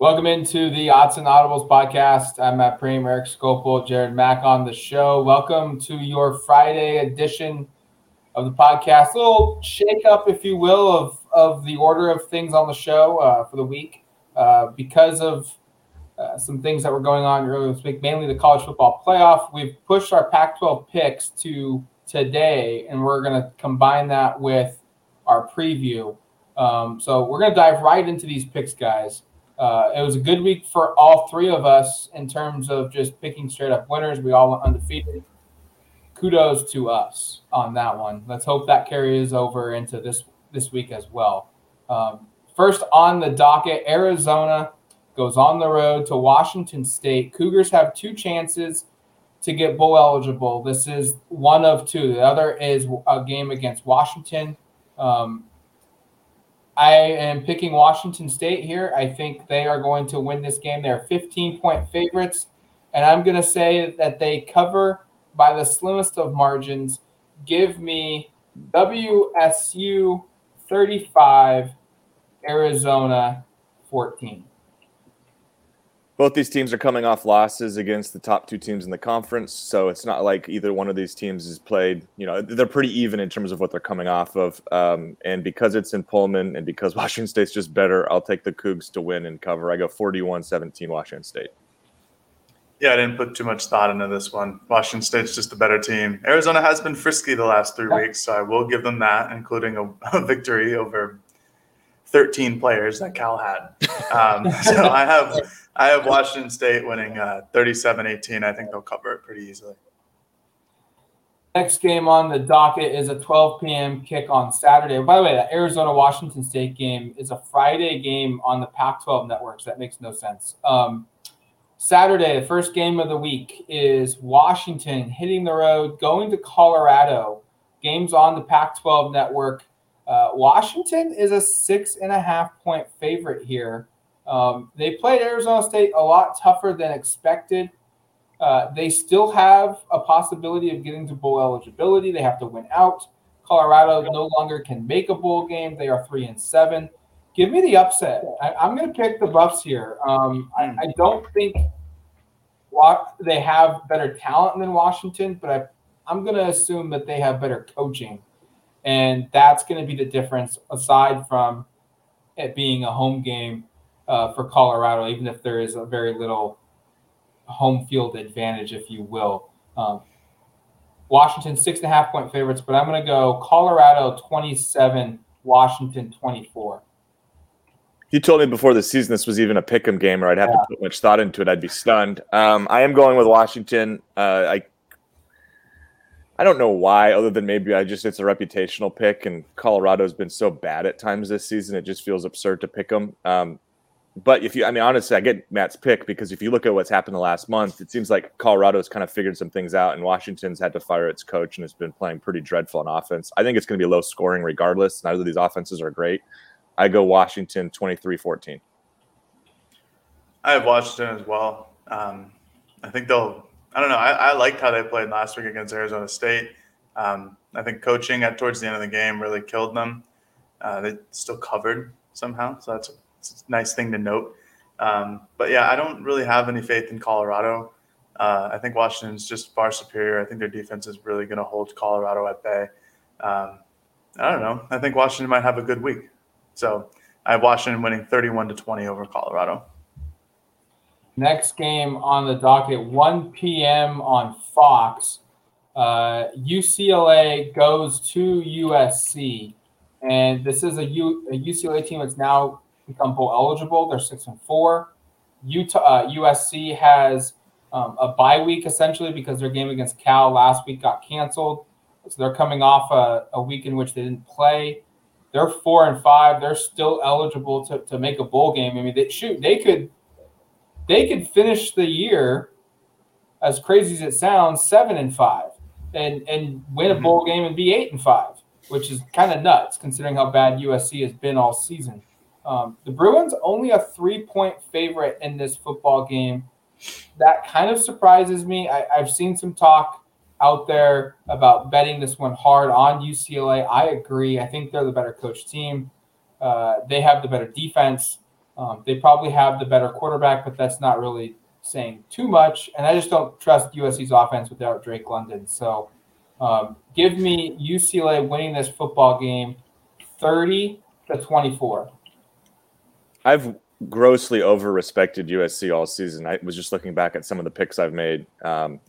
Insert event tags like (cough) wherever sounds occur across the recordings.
Welcome into the Odds and Audibles podcast. I'm Matt Prehm, Eric Skopil, Jared Mack on the show. Welcome to your Friday edition of the podcast. A little shake up, if you will, of, of the order of things on the show uh, for the week uh, because of uh, some things that were going on earlier this week, mainly the college football playoff. We've pushed our Pac 12 picks to today, and we're going to combine that with our preview. Um, so we're going to dive right into these picks, guys. Uh, it was a good week for all three of us in terms of just picking straight up winners. We all went undefeated. Kudos to us on that one. Let's hope that carries over into this this week as well. Um, first on the docket, Arizona goes on the road to Washington State. Cougars have two chances to get bowl eligible. This is one of two. The other is a game against Washington. Um, I am picking Washington State here. I think they are going to win this game. They're 15 point favorites. And I'm going to say that they cover by the slimmest of margins. Give me WSU 35, Arizona 14 both these teams are coming off losses against the top two teams in the conference so it's not like either one of these teams has played you know they're pretty even in terms of what they're coming off of um, and because it's in pullman and because (laughs) washington state's just better i'll take the cougs to win and cover. I go 41-17 washington state. Yeah i didn't put too much thought into this one. Washington state's just a better team. Arizona has been frisky the last three weeks so i will give them that including a, (laughs) a victory over 13 players that cal had um, (laughs) so i have I have Washington State winning uh, 37-18. I think they'll cover it pretty easily. Next game on the docket is a 12 p.m. kick on Saturday. By the way, the Arizona Washington State game is a Friday game on the Pac 12 networks. That makes no sense. Um, Saturday, the first game of the week is Washington hitting the road, going to Colorado. Games on the Pac 12 network. Uh, Washington is a six and a half point favorite here. Um, they played Arizona State a lot tougher than expected. Uh, they still have a possibility of getting to bowl eligibility. They have to win out. Colorado no longer can make a bowl game. They are three and seven. Give me the upset. I, am going to pick the Buffs here. Um, I, I, don't think they have better talent than Washington, but I, I'm going to assume that they have better coaching, and that's going to be the difference. Aside from it being a home game uh, for Colorado, even if there is a very little home field advantage, if you will. Um, Washington six and a half point favorites, but I'm going to go Colorado 27, Washington 24. You told me before the season this was even a pick'em game, or I'd have yeah. to put much thought into it. I'd be stunned. Um, I am going with Washington. Uh, I I don't know why, other than maybe I just it's a reputational pick, and Colorado's been so bad at times this season. It just feels absurd to pick them. Um, but if you, I mean, honestly, I get Matt's pick because if you look at what's happened the last month, it seems like Colorado's kind of figured some things out, and Washington's had to fire its coach and has been playing pretty dreadful on offense. I think it's going to be low scoring regardless. Neither of these offenses are great. I go Washington 23 14. I have Washington as well. Um, I think they'll, I don't know. I, I, liked how they played last week against Arizona State. Um, I think coaching at towards the end of the game really killed them. Uh, they still covered somehow, so that's it's a nice thing to note. Um, but yeah, I don't really have any faith in Colorado. Uh, I think Washington's just far superior. I think their defense is really going to hold Colorado at bay. Um, I don't know. I think Washington might have a good week. So I have Washington winning 31 to 20 over Colorado. Next game on the docket, 1 p.m. on Fox. Uh, UCLA goes to USC. And this is a, U, a UCLA team that's now become bowl eligible. They're six and four. Utah uh, USC has um, a bye week essentially because their game against Cal last week got canceled. So they're coming off a, a week in which they didn't play. They're four and five. They're still eligible to, to make a bowl game. I mean, they, shoot, they could they could finish the year, as crazy as it sounds, seven and five, and and win a mm-hmm. bowl game and be eight and five, which is kind of nuts considering how bad USC has been all season. Um, the Bruins only a three point favorite in this football game. That kind of surprises me. I, I've seen some talk out there about betting this one hard on UCLA. I agree. I think they're the better coach team. Uh, they have the better defense. Um, they probably have the better quarterback, but that's not really saying too much. And I just don't trust USC's offense without Drake London. So um, give me UCLA winning this football game 30 to 24. I've grossly over respected USC all season. I was just looking back at some of the picks I've made. Um,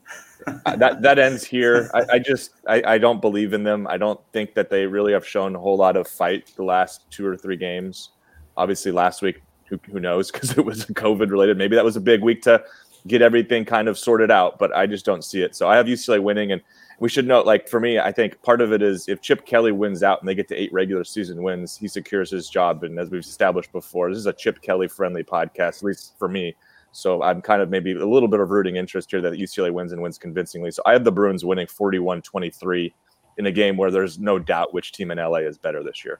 that that ends here. I, I just I, I, don't believe in them. I don't think that they really have shown a whole lot of fight the last two or three games. Obviously, last week, who, who knows (laughs) because it was COVID related. Maybe that was a big week to get everything kind of sorted out. But I just don't see it. So I have UCLA winning, and we should note, like for me, I think part of it is if Chip Kelly wins out and they get to eight regular season wins, he secures his job. And as we've established before, this is a Chip Kelly friendly podcast, at least for me. So I'm kind of maybe a little bit of rooting interest here that UCLA wins and wins convincingly. So I have the Bruins winning 41 23 in a game where there's no doubt which team in LA is better this year.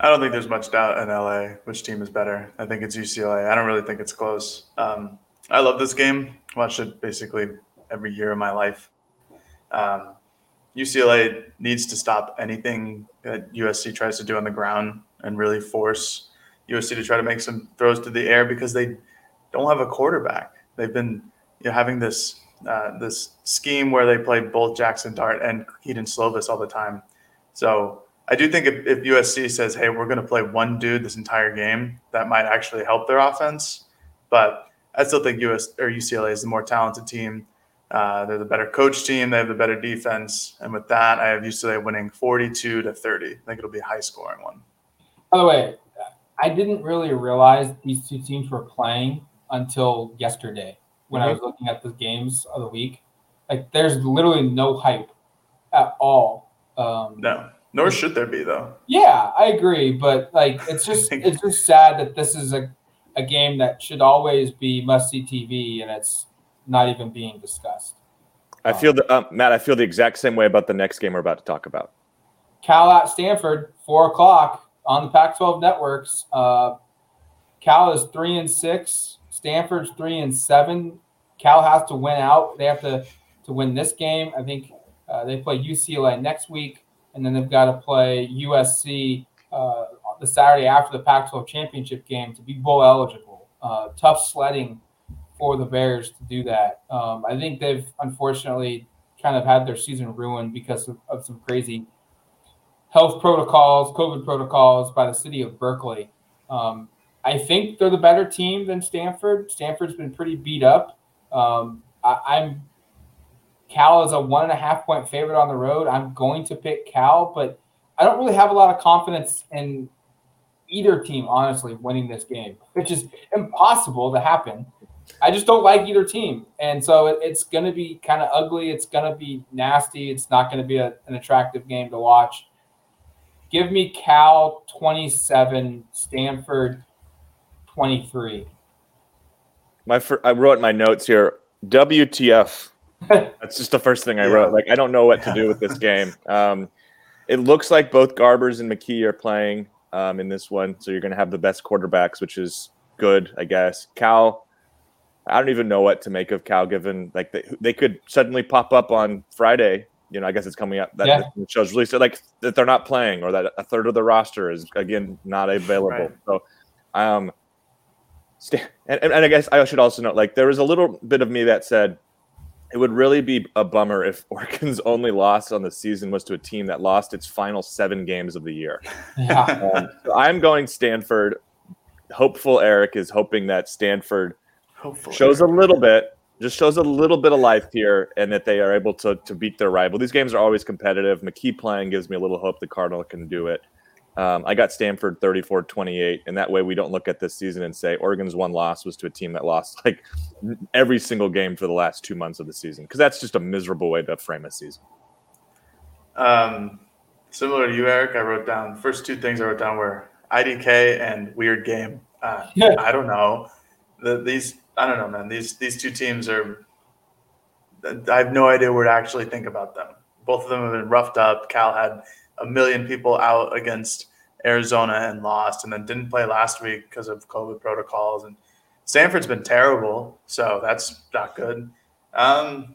I don't think there's much doubt in LA which team is better. I think it's UCLA. I don't really think it's close. Um, I love this game. Watched it basically every year of my life. Um, UCLA needs to stop anything that USC tries to do on the ground and really force USC to try to make some throws to the air because they don't have a quarterback. They've been you know, having this uh, this scheme where they play both Jackson Dart and Kedon Slovis all the time. So I do think if, if USC says, "Hey, we're going to play one dude this entire game," that might actually help their offense. But I still think US or UCLA is the more talented team. Uh, they're the better coach team. They have the better defense, and with that, I have UCLA winning 42 to 30. I think it'll be a high scoring one. By the way, I didn't really realize these two teams were playing until yesterday when mm-hmm. I was looking at the games of the week. Like, there's literally no hype at all. Um, no, nor should there be, though. Yeah, I agree, but like, it's (laughs) just it's just sad that this is a a game that should always be must see TV, and it's not even being discussed. I feel the uh, Matt. I feel the exact same way about the next game we're about to talk about. Cal at Stanford, four o'clock on the Pac-12 networks. Uh, Cal is three and six. Stanford's three and seven. Cal has to win out. They have to to win this game. I think uh, they play UCLA next week, and then they've got to play USC uh, the Saturday after the Pac-12 championship game to be bowl eligible. Uh, tough sledding for the Bears to do that. Um, I think they've unfortunately kind of had their season ruined because of, of, some crazy health protocols, COVID protocols by the city of Berkeley. Um, I think they're the better team than Stanford. Stanford's been pretty beat up. Um, I, am Cal is a one and a half point favorite on the road. I'm going to pick Cal, but I don't really have a lot of confidence in either team, honestly, winning this game, which is impossible to happen. I just don't like either team. And so it, it's going to be kind of ugly. It's going to be nasty. It's not going to be a, an attractive game to watch. Give me Cal 27, Stanford 23. My I wrote my notes here. WTF. (laughs) That's just the first thing I wrote. Like I don't know what to do with this game. (laughs) Um, it looks like both Garbers and McKee are playing um, in this one, so you're going to have the best quarterbacks, which is good, I guess. Cal I don't even know what to make of Cal, given like they, they could suddenly pop up on Friday. You know, I guess it's coming up that yeah. the show's released. Like that they're not playing, or that a third of the roster is again not available. Right. So, um, and, and I guess I should also note, like there was a little bit of me that said it would really be a bummer if (laughs) Oregon's only loss on the season was to a team that lost its final seven games of the year. Yeah. Um, so I'm going Stanford. Hopeful Eric is hoping that Stanford. Shows a little bit, just shows a little bit of life here, and that they are able to to beat their rival. These games are always competitive. McKee playing gives me a little hope the Cardinal can do it. Um, I got Stanford 34 28, and that way we don't look at this season and say Oregon's one loss was to a team that lost like every single game for the last two months of the season, because that's just a miserable way to frame a season. Um, similar to you, Eric, I wrote down first two things I wrote down were IDK and weird game. Uh, (laughs) I don't know. The, these I don't know, man. These these two teams are. I have no idea where to actually think about them. Both of them have been roughed up. Cal had a million people out against Arizona and lost, and then didn't play last week because of COVID protocols. And Stanford's been terrible, so that's not good. Um,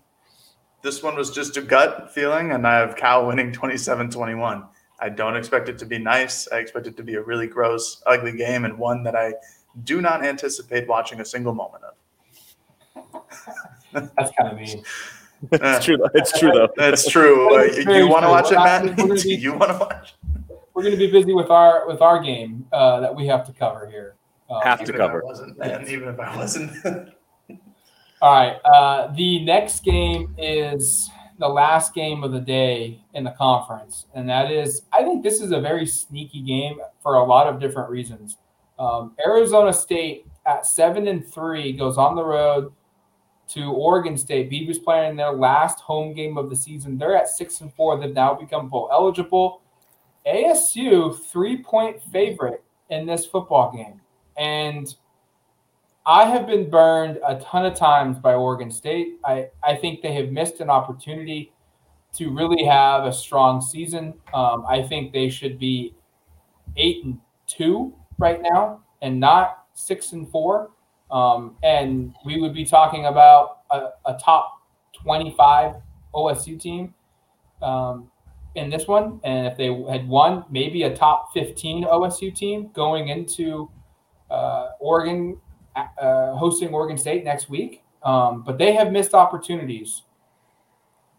this one was just a gut feeling, and I have Cal winning 27 21. I don't expect it to be nice. I expect it to be a really gross, ugly game and one that I do not anticipate watching a single moment of. That's kind of mean. (laughs) It's true. It's true though. That's true. Uh, you want to watch it, Matt? (laughs) Be, you want to watch? We're going to be busy with our with our game uh, that we have to cover here. Um, have to cover. wasn't, man, even if I wasn't. (laughs) All right. Uh, the next game is the last game of the day in the conference, and that is I think this is a very sneaky game for a lot of different reasons. Um, Arizona State at seven and three goes on the road to Oregon State. Beavers playing their last home game of the season. They're at six and four. They've now become bowl eligible. ASU three point favorite in this football game, and I have been burned a ton of times by Oregon State. I, I think they have missed an opportunity to really have a strong season. Um, I think they should be eight and two right now and not six and four. Um, and we would be talking about a, a top 25 OSU team um, in this one. And if they had won, maybe a top 15 OSU team going into uh, Oregon, uh, hosting Oregon State next week. Um, but they have missed opportunities.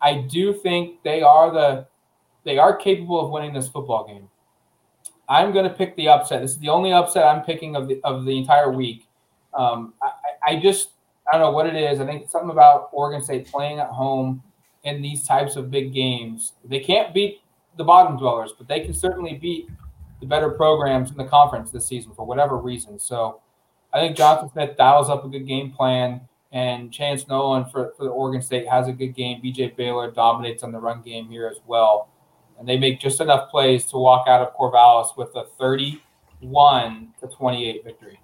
I do think they are the they are capable of winning this football game. I'm going to pick the upset. This is the only upset I'm picking of the of the entire week. Um, I, I just I don't know what it is. I think something about Oregon State playing at home in these types of big games. They can't beat the bottom dwellers, but they can certainly beat the better programs in the conference this season for whatever reason. So I think Jonathan Smith dials up a good game plan, and Chance Nolan for, for the Oregon State has a good game. BJ Baylor dominates on the run game here as well and they make just enough plays to walk out of Corvallis with a 31 to 28 victory.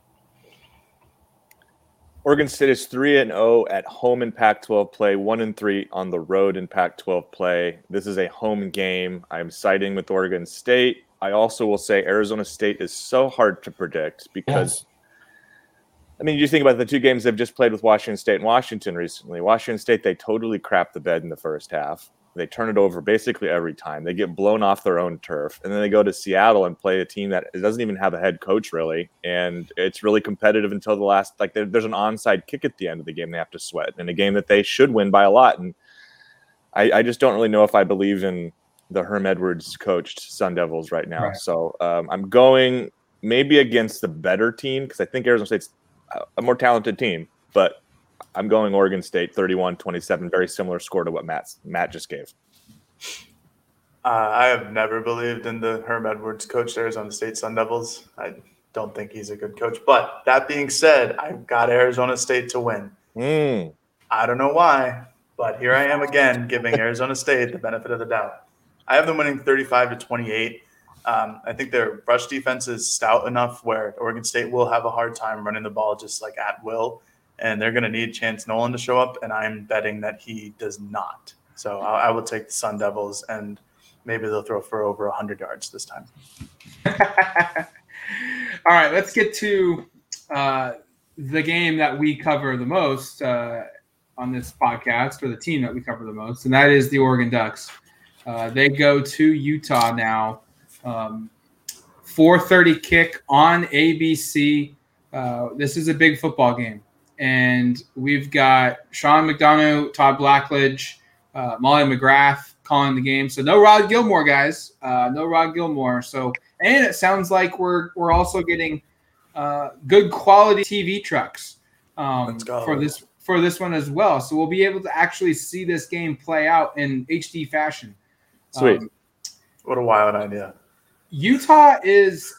Oregon State is 3 and 0 at home in Pac-12 play, 1 and 3 on the road in Pac-12 play. This is a home game. I'm siding with Oregon State. I also will say Arizona State is so hard to predict because yes. I mean, you think about the two games they've just played with Washington State and Washington recently. Washington State, they totally crapped the bed in the first half. They turn it over basically every time. They get blown off their own turf, and then they go to Seattle and play a team that doesn't even have a head coach really, and it's really competitive until the last. Like there's an onside kick at the end of the game they have to sweat in a game that they should win by a lot. And I, I just don't really know if I believe in the Herm Edwards coached Sun Devils right now. Right. So um, I'm going maybe against the better team because I think Arizona State's a more talented team, but I'm going Oregon State 31-27, very similar score to what Matt Matt just gave. Uh, I have never believed in the Herm Edwards coach Arizona State Sun Devils. I don't think he's a good coach. But that being said, I've got Arizona State to win. Mm. I don't know why, but here I am again giving (laughs) Arizona State the benefit of the doubt. I have them winning 35 to 28. Um, I think their rush defense is stout enough where Oregon State will have a hard time running the ball just like at will and they're going to need Chance Nolan to show up, and I'm betting that he does not. So I, I will take the Sun Devils, and maybe they'll throw for over 100 yards this time. (laughs) All right, let's get to uh, the game that we cover the most uh, on this podcast, or the team that we cover the most, and that is the Oregon Ducks. Uh, they go to Utah now. Um, 4:30 kick on ABC. Uh, this is a big football game and we've got Sean McDonough, Todd Blackledge, uh, Molly McGrath calling the game. So no Rod Gilmore, guys. Uh, no Rod Gilmore. So and it sounds like we're we're also getting uh, good quality TV trucks um, for this for this one as well. So we'll be able to actually see this game play out in HD fashion. Sweet. Um, what a wild idea. Utah is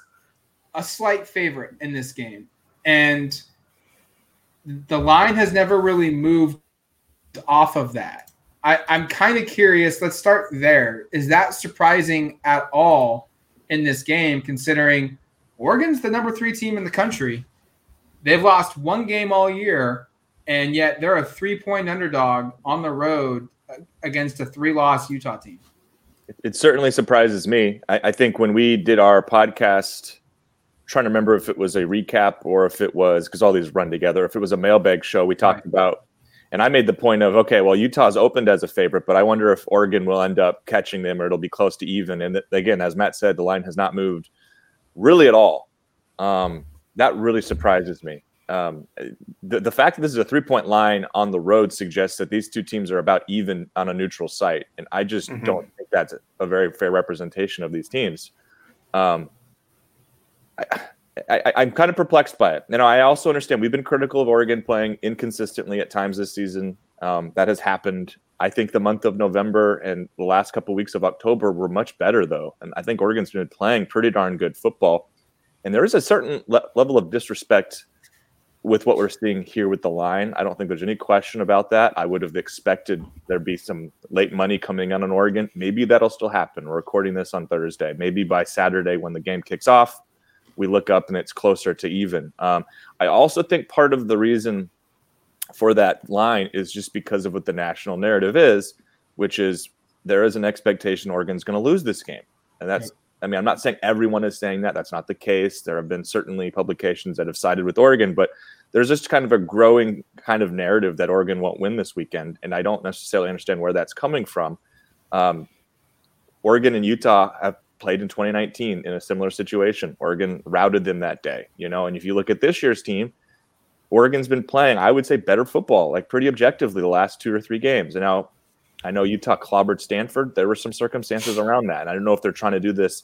a slight favorite in this game. And the line has never really moved off of that. I, I'm kind of curious. Let's start there. Is that surprising at all in this game, considering Oregon's the number three team in the country? They've lost one game all year, and yet they're a three point underdog on the road against a three loss Utah team. It certainly surprises me. I, I think when we did our podcast trying to remember if it was a recap or if it was because all these run together. If it was a mailbag show, we talked right. about And I made the point of, okay, well, Utah's opened as a favorite, but I wonder if Oregon will end up catching them or it'll be close to even. And again, as Matt said, the line has not moved really at all. Um, that really surprises me. Um, the, the fact that this is a three point line on the road suggests that these two teams are about even on a neutral site. And I just mm-hmm. don't think that's a, a, very fair representation of these teams. Um, I, am kind of perplexed by it. You know, I also understand we've been critical of Oregon playing inconsistently at times this season. Um, that has happened. I think the month of November and the last couple weeks of October were much better, though. And I think Oregon's been playing pretty darn good football. And there is a certain le- level of disrespect with what we're seeing here with the line. I don't think there's any question about that. I would have expected there be some late money coming in on Oregon. Maybe that'll still happen. We're recording this on Thursday. Maybe by Saturday when the game kicks off, we look up and it's closer to even. Um, I also think part of the reason for that line is just because of what the national narrative is, which is there is an expectation Oregon's going to lose this game. And that's, I mean, I'm not saying everyone is saying that. That's not the case. There have been certainly publications that have sided with Oregon, but there's just kind of a growing kind of narrative that Oregon won't win this weekend. And I don't necessarily understand where that's coming from. Um, Oregon and Utah have played in 2019 in a similar situation. Oregon routed them that day, you know. And if you look at this year's team, Oregon's been playing, I would say, better football, like pretty objectively, the last two or three games. And now, I know Utah clobbered Stanford. There were some circumstances around that. And I don't know if they're trying to do this.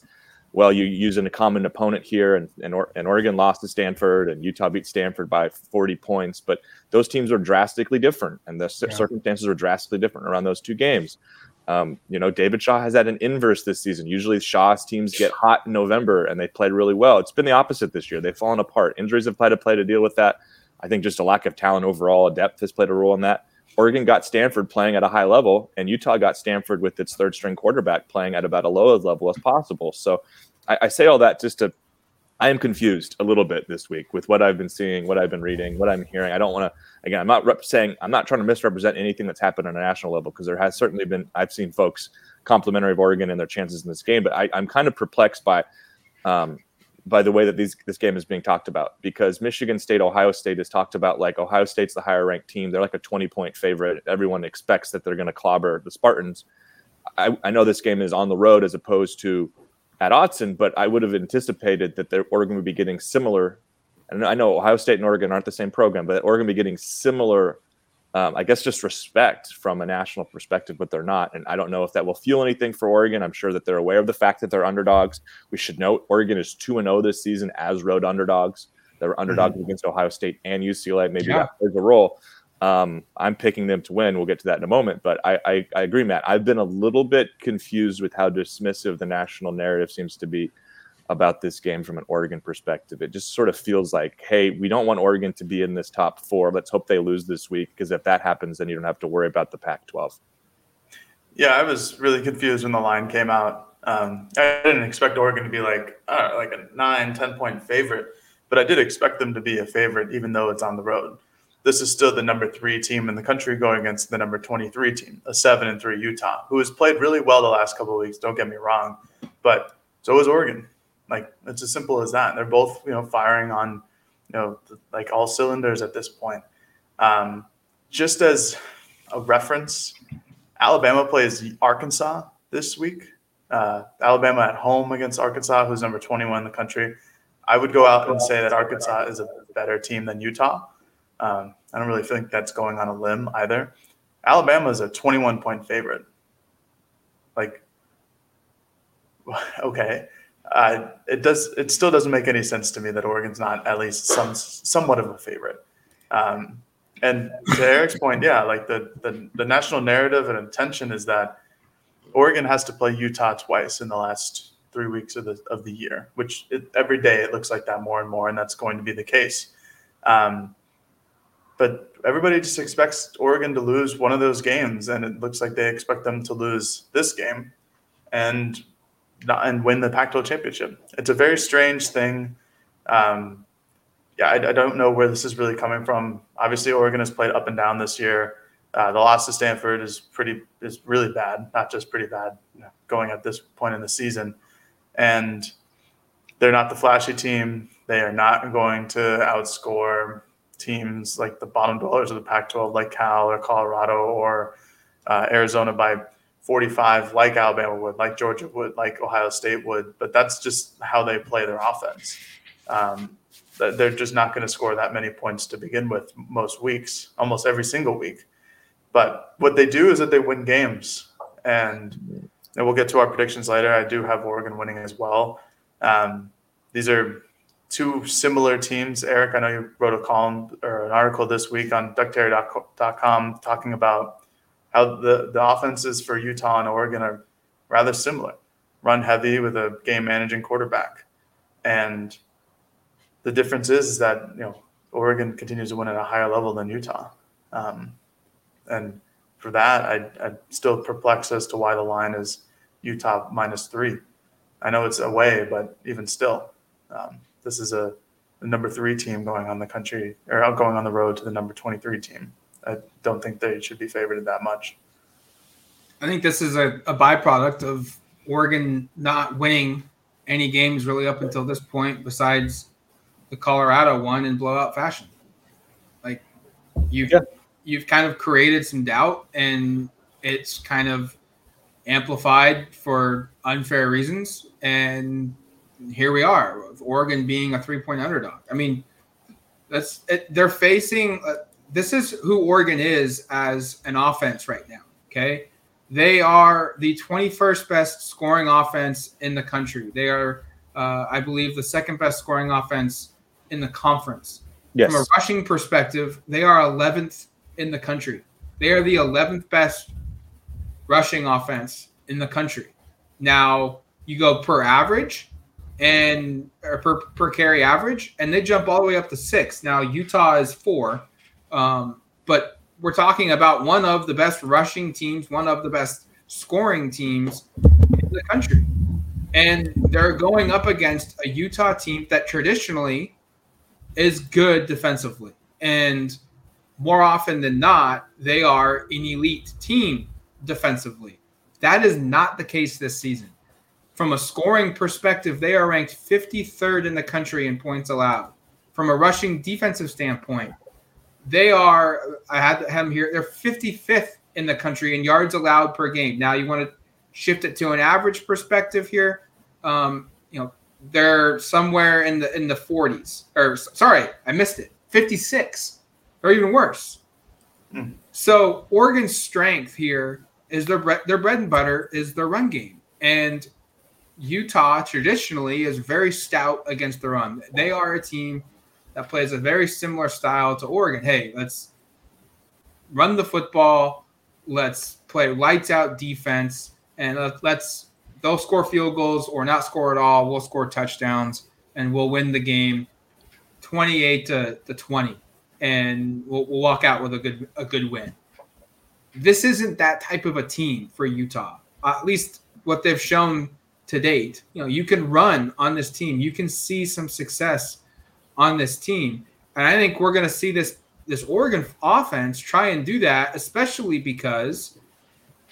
Well, you using a common opponent here, and, and, and Oregon lost to Stanford, and Utah beat Stanford by 40 points. But those teams are drastically different, and the yeah. circumstances are drastically different around those two games. Um, you know, David Shaw has had an inverse this season. Usually, Shaw's teams get hot in November and they played really well. It's been the opposite this year. They've fallen apart. Injuries have played a play to deal with that. I think just a lack of talent overall, a depth has played a role in that. Oregon got Stanford playing at a high level, and Utah got Stanford with its third string quarterback playing at about a low level as possible. So I, I say all that just to I am confused a little bit this week with what I've been seeing, what I've been reading, what I'm hearing. I don't want to, again, I'm not rep- saying, I'm not trying to misrepresent anything that's happened on a national level because there has certainly been, I've seen folks complimentary of Oregon and their chances in this game, but I, am kind of perplexed by, um, by the way that these, this game is being talked about because Michigan State, Ohio State is talked about like Ohio State's the higher ranked team. They're like a 20 point favorite. Everyone expects that they're going to clobber the Spartans. I, I know this game is on the road as opposed to at Autzen, but I would have anticipated that Oregon would be getting similar. And I know Ohio State and Oregon aren't the same program, but Oregon be getting similar, um, I guess, just respect from a national perspective, but they're not. And I don't know if that will fuel anything for Oregon. I'm sure that they're aware of the fact that they're underdogs. We should note Oregon is 2 0 this season as road underdogs. They were underdogs mm-hmm. against Ohio State and UCLA. Maybe yeah. that plays a role. Um, I'm picking them to win. We'll get to that in a moment. But I, I, I, agree, Matt. I've been a little bit confused with how dismissive the national narrative seems to be about this game from an Oregon perspective. It just sort of feels like, hey, we don't want Oregon to be in this top four. Let's hope they lose this week because if that happens, then you don't have to worry about the Pac 12. Yeah, I was really confused when the line came out. Um, I didn't expect Oregon to be like, uh, like a nine, 10 point favorite, but I did expect them to be a favorite, even though it's on the road this is still the number three team in the country going against the number 23 team, a seven and three Utah, who has played really well the last couple of weeks. Don't get me wrong, but so is Oregon. Like it's as simple as that. They're both you know firing on you know like all cylinders at this point. Um, just as a reference, Alabama plays Arkansas this week. Uh, Alabama at home against Arkansas, who's number 21 in the country. I would go out and say that Arkansas is a better team than Utah um, I don't really think that's going on a limb either. Alabama is a 21 point favorite. Like, (laughs) okay, uh, it does. It still doesn't make any sense to me that Oregon's not at least some somewhat of a favorite. Um, and to Eric's point, yeah, like the, the the national narrative and intention is that Oregon has to play Utah twice in the last three weeks of the of the year, which it, every day it looks like that more and more, and that's going to be the case. Um, but everybody just expects Oregon to lose one of those games, and it looks like they expect them to lose this game, and not, and win the Pac-12 championship. It's a very strange thing. Um, yeah, I, I, don't know where this is really coming from. Obviously, Oregon has played up and down this year. Uh, the loss to Stanford is pretty is really bad, not just pretty bad, you know, going at this point in the season, and they're not the flashy team. They are not going to outscore teams like the bottom dwellers of the Pac-12, like Cal or Colorado or uh, Arizona by 45, like Alabama would, like Georgia would, like Ohio State would. But that's just how they play their offense. Um, they're just not going to score that many points to begin with most weeks, almost every single week. But what they do is that they win games, and, and we'll get to our predictions later. I do have Oregon winning as well. Um, these are two similar teams. Eric, I know you wrote a column or an article this week on duckterritory.com talking about how the, the offenses for Utah and Oregon are rather similar. Run heavy with a game managing quarterback. And the difference is, is that, you know, Oregon continues to win at a higher level than Utah. Um, and for that, I, I'm still perplexed as to why the line is Utah minus three. I know it's away, but even still, um, this is a, a, number three team going on the country or going on the road to the number 23 team. I don't think they should be favored that much. I think this is a, a byproduct of Oregon not winning any games really up until this point, besides the Colorado one in blowout fashion. Like you've yeah. you've kind of created some doubt, and it's kind of amplified for unfair reasons. And here we are, Oregon being a three point underdog. I mean, that's it, they're facing. Uh, this is who Oregon is as an offense right now. Okay, they are the 21st best scoring offense in the country. They are, uh, I believe, the second best scoring offense in the conference. Yes. From a rushing perspective, they are 11th in the country. They are the 11th best rushing offense in the country. Now you go per average and per per carry average, and they jump all the way up to six. Now Utah is four, um, but we're talking about one of the best rushing teams, one of the best scoring teams in the country, and they're going up against a Utah team that traditionally is good defensively, and more often than not, they are an elite team defensively. That is not the case this season. From a scoring perspective, they are ranked 53rd in the country in points allowed. From a rushing defensive standpoint, they are, I had them here, they're 55th in the country in yards allowed per game. Now, you want to shift it to an average perspective here. Um, you know, they're somewhere in the in the 40s. Or sorry, I missed it. 56 or even worse. Mm. So Oregon's strength here is their bre- their bread and butter is their run game, and Utah traditionally is very stout against the run. They are a team that plays a very similar style to Oregon. Hey, let's run the football, let's play lights out defense, and let's they'll score field goals or not score at all. We'll score touchdowns and we'll win the game 28 to, to 20 and we'll, we'll walk out with a good a good win this isn't that type of a team for Utah. At least what they've shown to date. You know, you can run on this team. You can see some success on this team. And I think we're going to see this this Oregon offense try and do that, especially because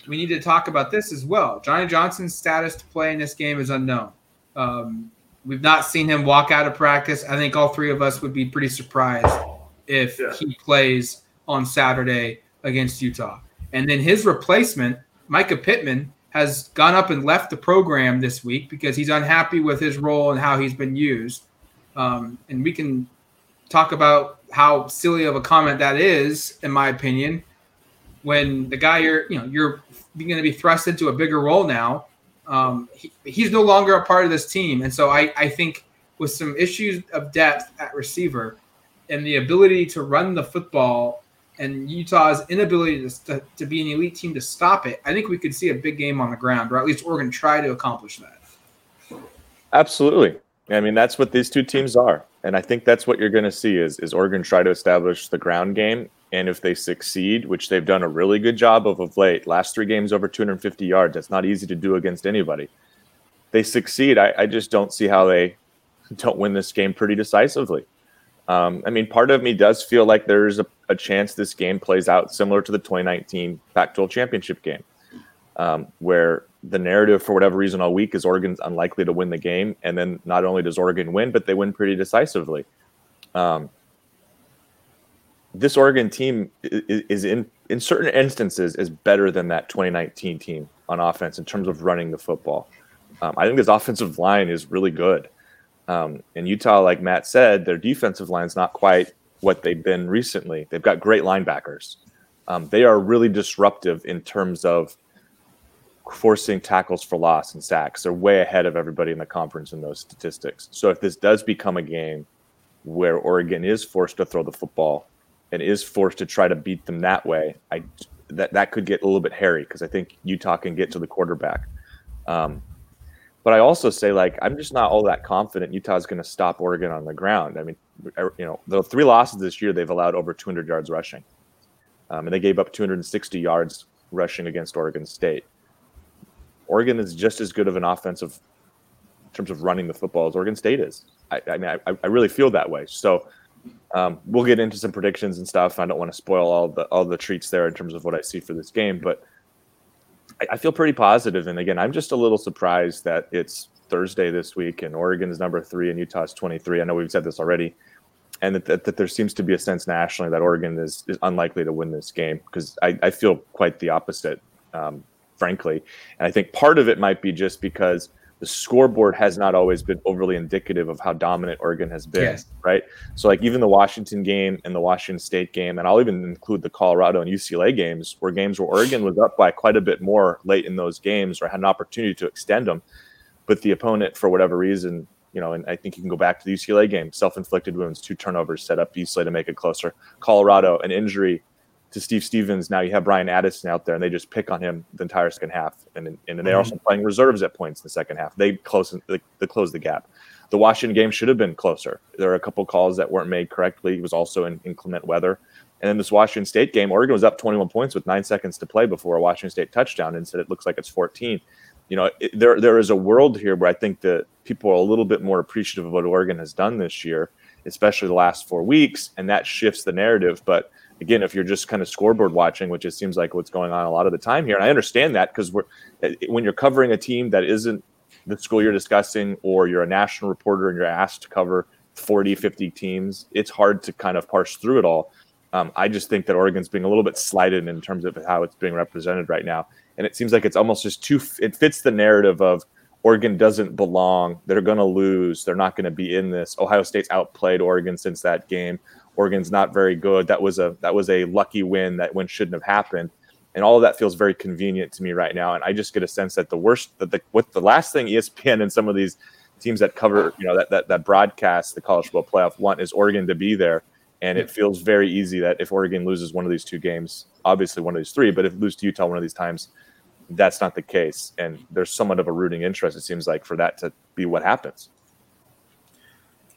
we need to talk about this as well. Johnny Johnson's status to play in this game is unknown. Um, we've not seen him walk out of practice. I think all three of us would be pretty surprised if yeah. he plays on Saturday against Utah. And then his replacement, Mycah Pittman, has gone up and left the program this week because he's unhappy with his role and how he's been used. Um, and we can talk about how silly of a comment that is, in my opinion, when the guy you're, you know, you're going to be thrust into a bigger role now. Um, he, he's no longer a part of this team, and so I, I think with some issues of depth at receiver and the ability to run the football and Utah's inability to, to be an elite team to stop it, I think we could see a big game on the ground, or at least Oregon try to accomplish that. Absolutely. I mean, that's what these two teams are. And I think that's what you're going to see is, is Oregon try to establish the ground game. And if they succeed, which they've done a really good job of of late, last three games over 250 yards, that's not easy to do against anybody. They succeed. I, I just don't see how they don't win this game pretty decisively. Um, I mean, part of me does feel like there's a, a, chance this game plays out similar to the 2019 Pac-12 championship game, um, where the narrative, for whatever reason, all week is Oregon's unlikely to win the game, and then not only does Oregon win, but they win pretty decisively. Um, this Oregon team is in in certain instances is better than that 2019 team on offense in terms of running the football. Um, I think this offensive line is really good. Um, in Utah, like Matt said, their defensive line is not quite what they've been recently. They've got great linebackers. Um, they are really disruptive in terms of forcing tackles for loss and sacks. They're way ahead of everybody in the conference in those statistics. So if this does become a game where Oregon is forced to throw the football and is forced to try to beat them that way, I that that could get a little bit hairy because I think Utah can get to the quarterback. Um, but I also say like I'm just not all that confident Utah's going to stop Oregon on the ground. I mean, you know, the three losses this year they've allowed over 200 yards rushing, um, and they gave up 260 yards rushing against Oregon State. Oregon is just as good of an offensive in terms of running the football as Oregon State is. I, I mean, I, I, really feel that way. So um, we'll get into some predictions and stuff. I don't want to spoil all the all the treats there in terms of what I see for this game, but I, feel pretty positive. And again, I'm just a little surprised that it's Thursday this week and Oregon's number three and Utah's 23. I know we've said this already. And that, that, that there seems to be a sense nationally that Oregon is, is unlikely to win this game because I, I feel quite the opposite. Um, frankly. And I think part of it might be just because the scoreboard has not always been overly indicative of how dominant Oregon has been, yes. right? So like even the Washington game and the Washington State game, and I'll even include the Colorado and UCLA games, were games where Oregon was up by quite a bit more late in those games or had an opportunity to extend them, but the opponent for whatever reason. You know, and I think you can go back to the UCLA game, self-inflicted wounds, two turnovers set up UCLA to make it closer. Colorado, an injury to Steve Stephens. Now you have Bryan Addison out there, and they just pick on him the entire second half. And and, and they're mm-hmm. also playing reserves at points in the second half. They close they, they close the gap. The Washington game should have been closer. There are a couple calls that weren't made correctly. It was also in inclement weather. And then this Washington State game, Oregon was up 21 points with nine seconds to play before a Washington State touchdown, and said it looks like it's 14. You know, it, there there is a world here where I think that people are a little bit more appreciative of what Oregon has done this year, especially the last four weeks, and that shifts the narrative. But again, if you're just kind of scoreboard watching, which it seems like what's going on a lot of the time here, and I understand that because we're eh, when you're covering a team that isn't the school you're discussing, or you're a national reporter and you're asked to cover 40, 50 teams, it's hard to kind of parse through it all. Um, I just think that Oregon's being a little bit slighted in terms of how it's being represented right now, and it seems like it's almost just too. It fits the narrative of Oregon doesn't belong. They're going to lose. They're not going to be in this. Ohio State's outplayed Oregon since that game. Oregon's not very good. That was a that was a lucky win. That win shouldn't have happened, and all of that feels very convenient to me right now. And I just get a sense that the worst that the what the last thing ESPN and some of these teams that cover you know that that that broadcast the college football playoff want is Oregon to be there. And it feels very easy that if Oregon loses one of these two games, obviously one of these three, but if lose to Utah one of these times, that's not the case. And there's somewhat of a rooting interest, it seems like, for that to be what happens.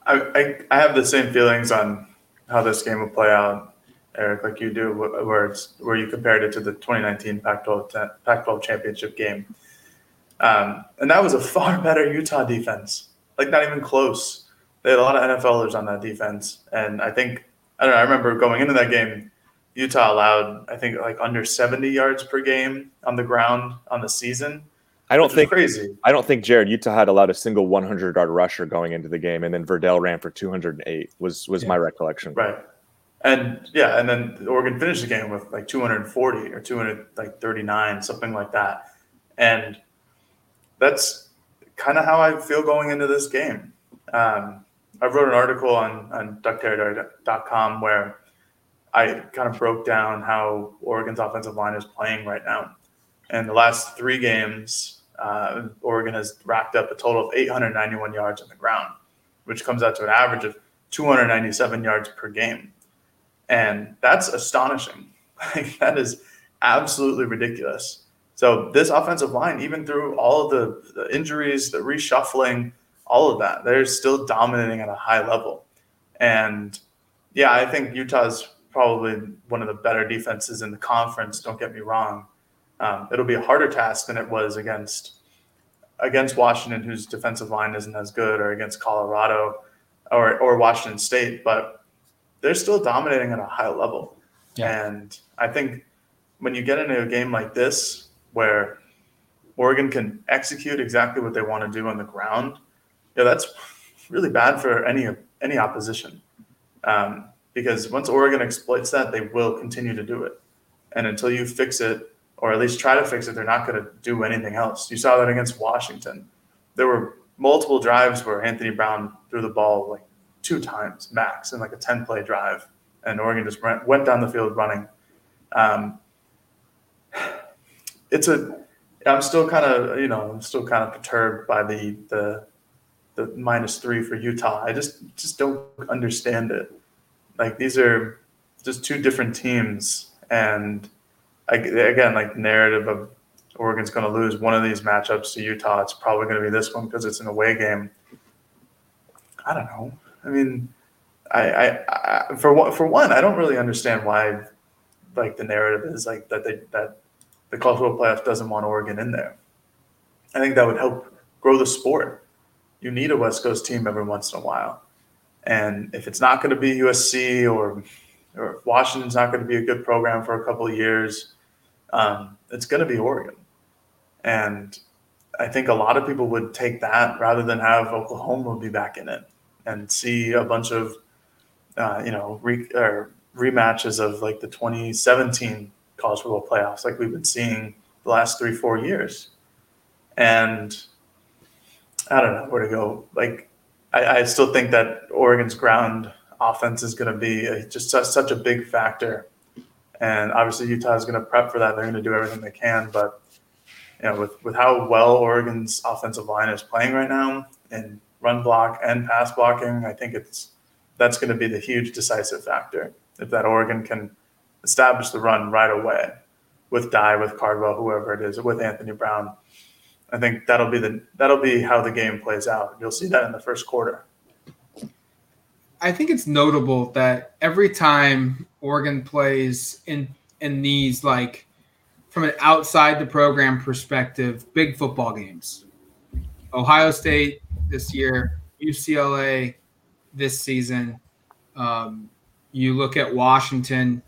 I, I, I have the same feelings on how this game will play out, Eric, like you do, where it's where you compared it to the 2019 Pac-12 Pac-12 championship game, um, and that was a (laughs) far better Utah defense. Like not even close. They had a lot of NFLers on that defense, and I think I don't know. I remember going into that game, Utah allowed I think like under 70 yards per game on the ground on the season. I don't think crazy. I don't think Jared Utah had allowed a single 100 yard rusher going into the game, and then Verdell ran for 208. Was was yeah. my recollection? Right. And yeah, and then Oregon finished the game with like 240 or 200 like 39, something like that. And that's kind of how I feel going into this game. Um, I wrote an article on on duckterritory.com where I kind of broke down how Oregon's offensive line is playing right now. And the last three games, uh, Oregon has racked up a total of 891 yards on the ground, which comes out to an average of 297 yards per game. And that's astonishing. (laughs) Like, that is absolutely ridiculous. So, this offensive line, even through all of the, the injuries, the reshuffling, all of that, they're still dominating at a high level. And yeah, I think Utah's probably one of the better defenses in the conference. Don't get me wrong. Um, it'll be a harder task than it was against against Washington, whose defensive line isn't as good, or against Colorado or or Washington State, but they're still dominating at a high level. Yeah. And I think when you get into a game like this, where Oregon can execute exactly what they want to do on the ground, yeah, that's really bad for any any opposition. Um, because once Oregon exploits that, they will continue to do it. And until you fix it, or at least try to fix it, they're not going to do anything else. You saw that against Washington. There were multiple drives where Anthony Brown threw the ball like two times max in like a 10 play drive, and Oregon just went, down the field running. Um, it's a, I'm still kind of, you know, I'm still kind of perturbed by the, the, the minus three for Utah. I just, just don't understand it. Like these are just two different teams. And again, like narrative of Oregon's going to lose one of these matchups to Utah. It's probably going to be this one because it's an away game. I don't know. I mean, I, I, I for one, for one, I don't really understand why, like the narrative is like that they that the college football playoff doesn't want Oregon in there. I think that would help grow the sport. You need a West Coast team every once in a while, and if it's not going to be USC or or Washington's not going to be a good program for a couple of years, um, it's going to be Oregon. And I think a lot of people would take that rather than have Oklahoma be back in it and see a bunch of, uh, you know, re- rematches of like the 2017 college football playoffs, like we've been seeing the last three, four years. And I don't know where to go. Like, I, I still think that Oregon's ground offense is going to be a, just such, such a big factor. And obviously, Utah is going to prep for that. They're going to do everything they can. But you know, with with how well Oregon's offensive line is playing right now in run block and pass blocking, I think it's that's going to be the huge decisive factor. If that Oregon can establish the run right away with Dye, with Cardwell, whoever it is, with Anthony Brown, I think that'll be the that'll be how the game plays out. You'll see that in the first quarter. I think it's notable that every time Oregon plays in in these like from an outside the program perspective, big football games. Ohio State this year, UCLA this season. Um, you look at Washington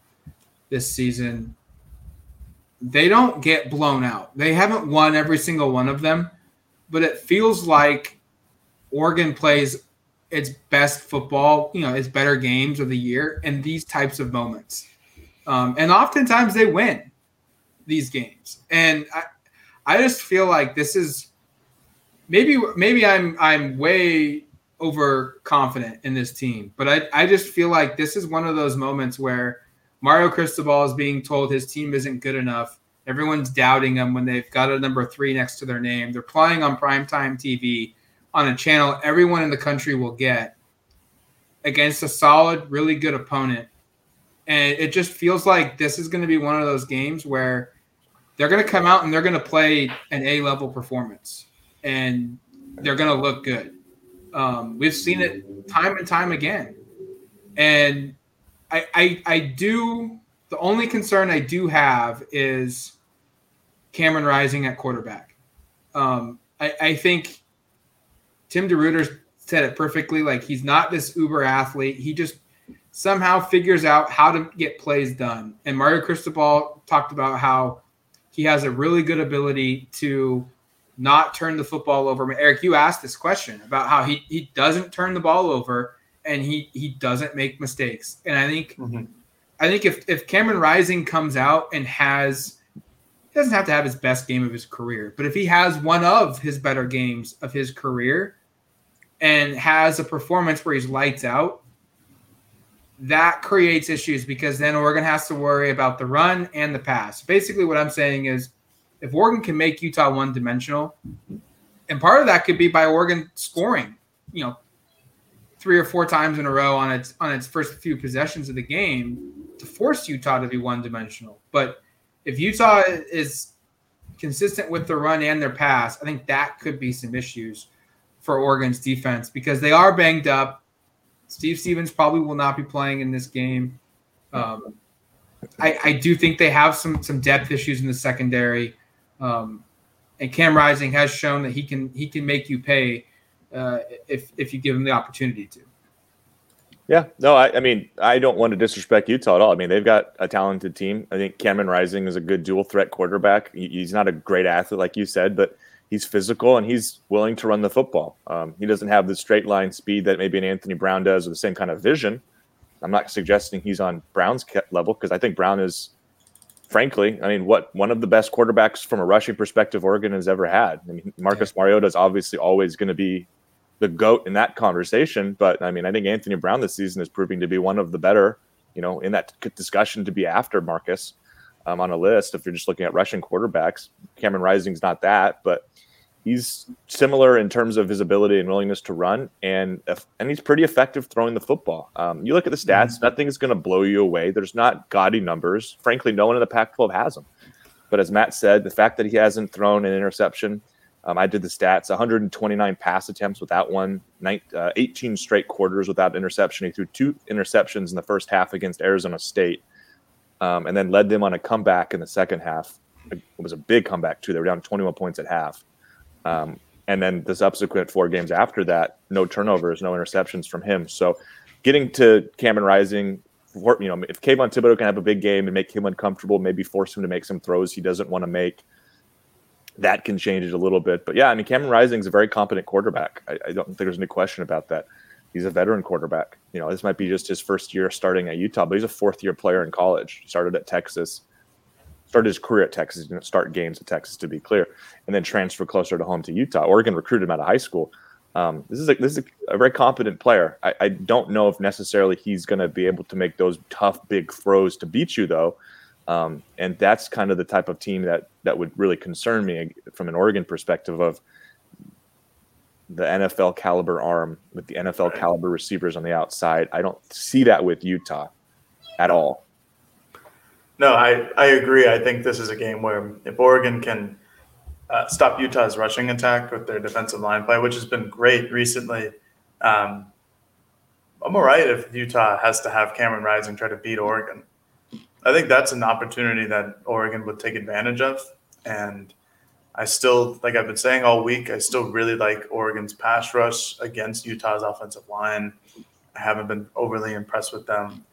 this season. They don't get blown out. They haven't won every single one of them, but it feels like Oregon plays its best football, you know, its better games of the year in these types of moments. Um, and oftentimes they win these games. And I, I just feel like this is maybe maybe I'm I'm way overconfident in this team, but I, I just feel like this is one of those moments where Mario Cristobal is being told his team isn't good enough. Everyone's doubting him when they've got a number three next to their name. They're playing on primetime TV on a channel everyone in the country will get against a solid, really good opponent. And it just feels like this is going to be one of those games where they're going to come out and they're going to play an A level performance and they're going to look good. Um, we've seen it time and time again. And I, I, I do, the only concern I do have is Cameron Rising at quarterback. Um, I, I think Tim DeRuyter said it perfectly. Like he's not this uber athlete. He just somehow figures out how to get plays done. And Mario Cristobal talked about how he has a really good ability to not turn the football over. Eric, you asked this question about how he, he doesn't turn the ball over and he he doesn't make mistakes. And I think mm-hmm. I think if if Cameron Rising comes out and has he doesn't have to have his best game of his career, but if he has one of his better games of his career and has a performance where he's lights out, that creates issues because then Oregon has to worry about the run and the pass. Basically, what I'm saying is if Oregon can make Utah one dimensional, and part of that could be by Oregon scoring, you know, three or four times in a row on its on its first few possessions of the game to force Utah to be one dimensional. But if Utah is consistent with the run and their pass, I think that could be some issues for Oregon's defense because they are banged up. Steve Stephens probably will not be playing in this game. Um, I, I, do think they have some some depth issues in the secondary, um, and Cam Rising has shown that he can he can make you pay uh, if if you give him the opportunity to. Yeah, no, I, I, mean I don't want to disrespect Utah at all. I mean they've got a talented team. I think Cameron Rising is a good dual threat quarterback. He's not a great athlete like you said, but he's physical and he's willing to run the football. Um, he doesn't have the straight line speed that maybe an Anthony Brown does or the same kind of vision, I'm not suggesting he's on Brown's level because I think Brown is, frankly, I mean, what one of the best quarterbacks from a rushing perspective Oregon has ever had. I mean, Marcus yeah. Mariota is obviously always going to be the goat in that conversation, but I mean, I think Anthony Brown this season is proving to be one of the better, you know, in that discussion to be after Marcus um, on a list. If you're just looking at rushing quarterbacks, Cameron Rising's not that, but he's similar in terms of his ability and willingness to run, and and he's pretty effective throwing the football. Um, you look at the stats; mm-hmm. nothing is going to blow you away. There's not gaudy numbers. Frankly, no one in the Pac-12 has them. But as Matt said, the fact that he hasn't thrown an interception, um, I did the stats: 129 pass attempts without one, uh, 18 straight quarters without interception. He threw two interceptions in the first half against Arizona State, um, and then led them on a comeback in the second half. It was a big comeback too. They were down 21 points at half. Um, and then the subsequent four games after that, no turnovers, no interceptions from him. So getting to Cameron Rising, for, you know, if Kayvon Thibodeaux can have a big game and make him uncomfortable, maybe force him to make some throws he doesn't want to make, that can change it a little bit. But yeah, I mean, Cameron Rising is a very competent quarterback. I, I don't think there's any question about that. He's a veteran quarterback. You know, this might be just his first year starting at Utah, but he's a fourth year player in college. Started at Texas started his career at Texas, didn't start games at Texas to be clear, and then transferred closer to home to Utah. Oregon recruited him out of high school. Um, this is a, this is a, a very competent player. I, I, don't know if necessarily he's going to be able to make those tough big throws to beat you though, um, and that's kind of the type of team that that would really concern me from an Oregon perspective of the NFL caliber arm with the NFL caliber receivers on the outside. I don't see that with Utah at all. No, I, I agree. I think this is a game where if Oregon can uh, stop Utah's rushing attack with their defensive line play, which has been great recently, um, I'm all right if Utah has to have Cameron Rising try to beat Oregon. I think that's an opportunity that Oregon would take advantage of. And I still, like I've been saying all week, I still really like Oregon's pass rush against Utah's offensive line. I haven't been overly impressed with them.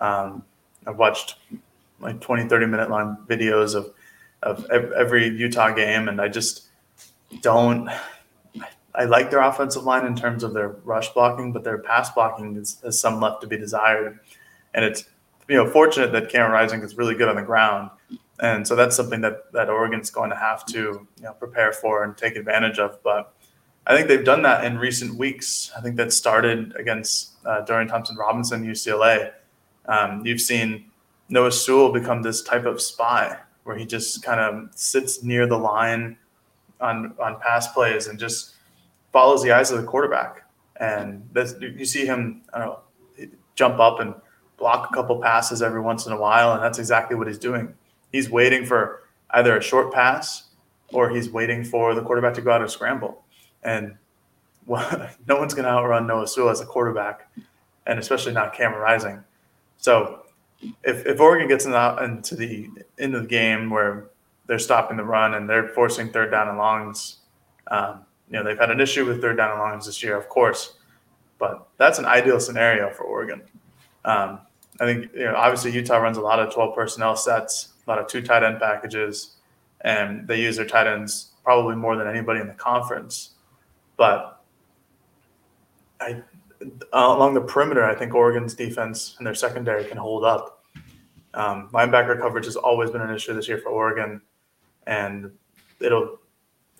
Um, I've watched like 20, 30 minute long videos of, of every Utah game. And I just don't, I like their offensive line in terms of their rush blocking, but their pass blocking is, has some left to be desired. And it's, you know, fortunate that Cameron Rising is really good on the ground. And so that's something that, that Oregon's going to have to, you know, prepare for and take advantage of. But I think they've done that in recent weeks. I think that started against uh, Dorian Thompson Robinson, UCLA. Um, you've seen Noah Sewell become this type of spy where he just kind of sits near the line on on pass plays and just follows the eyes of the quarterback. And this, you see him, I don't know, jump up and block a couple passes every once in a while, and that's exactly what he's doing. He's waiting for either a short pass or he's waiting for the quarterback to go out and scramble. And well, (laughs) no one's going to outrun Noah Sewell as a quarterback, and especially not Cameron Rising. So if, if Oregon gets into the into the game where they're stopping the run and they're forcing third down and longs, um, you know they've had an issue with third down and longs this year, of course, but that's an ideal scenario for Oregon. Um, I think you know obviously Utah runs a lot of twelve personnel sets, a lot of two tight end packages, and they use their tight ends probably more than anybody in the conference. But I uh, along the perimeter, I think Oregon's defense and their secondary can hold up. Um, linebacker coverage has always been an issue this year for Oregon, and it'll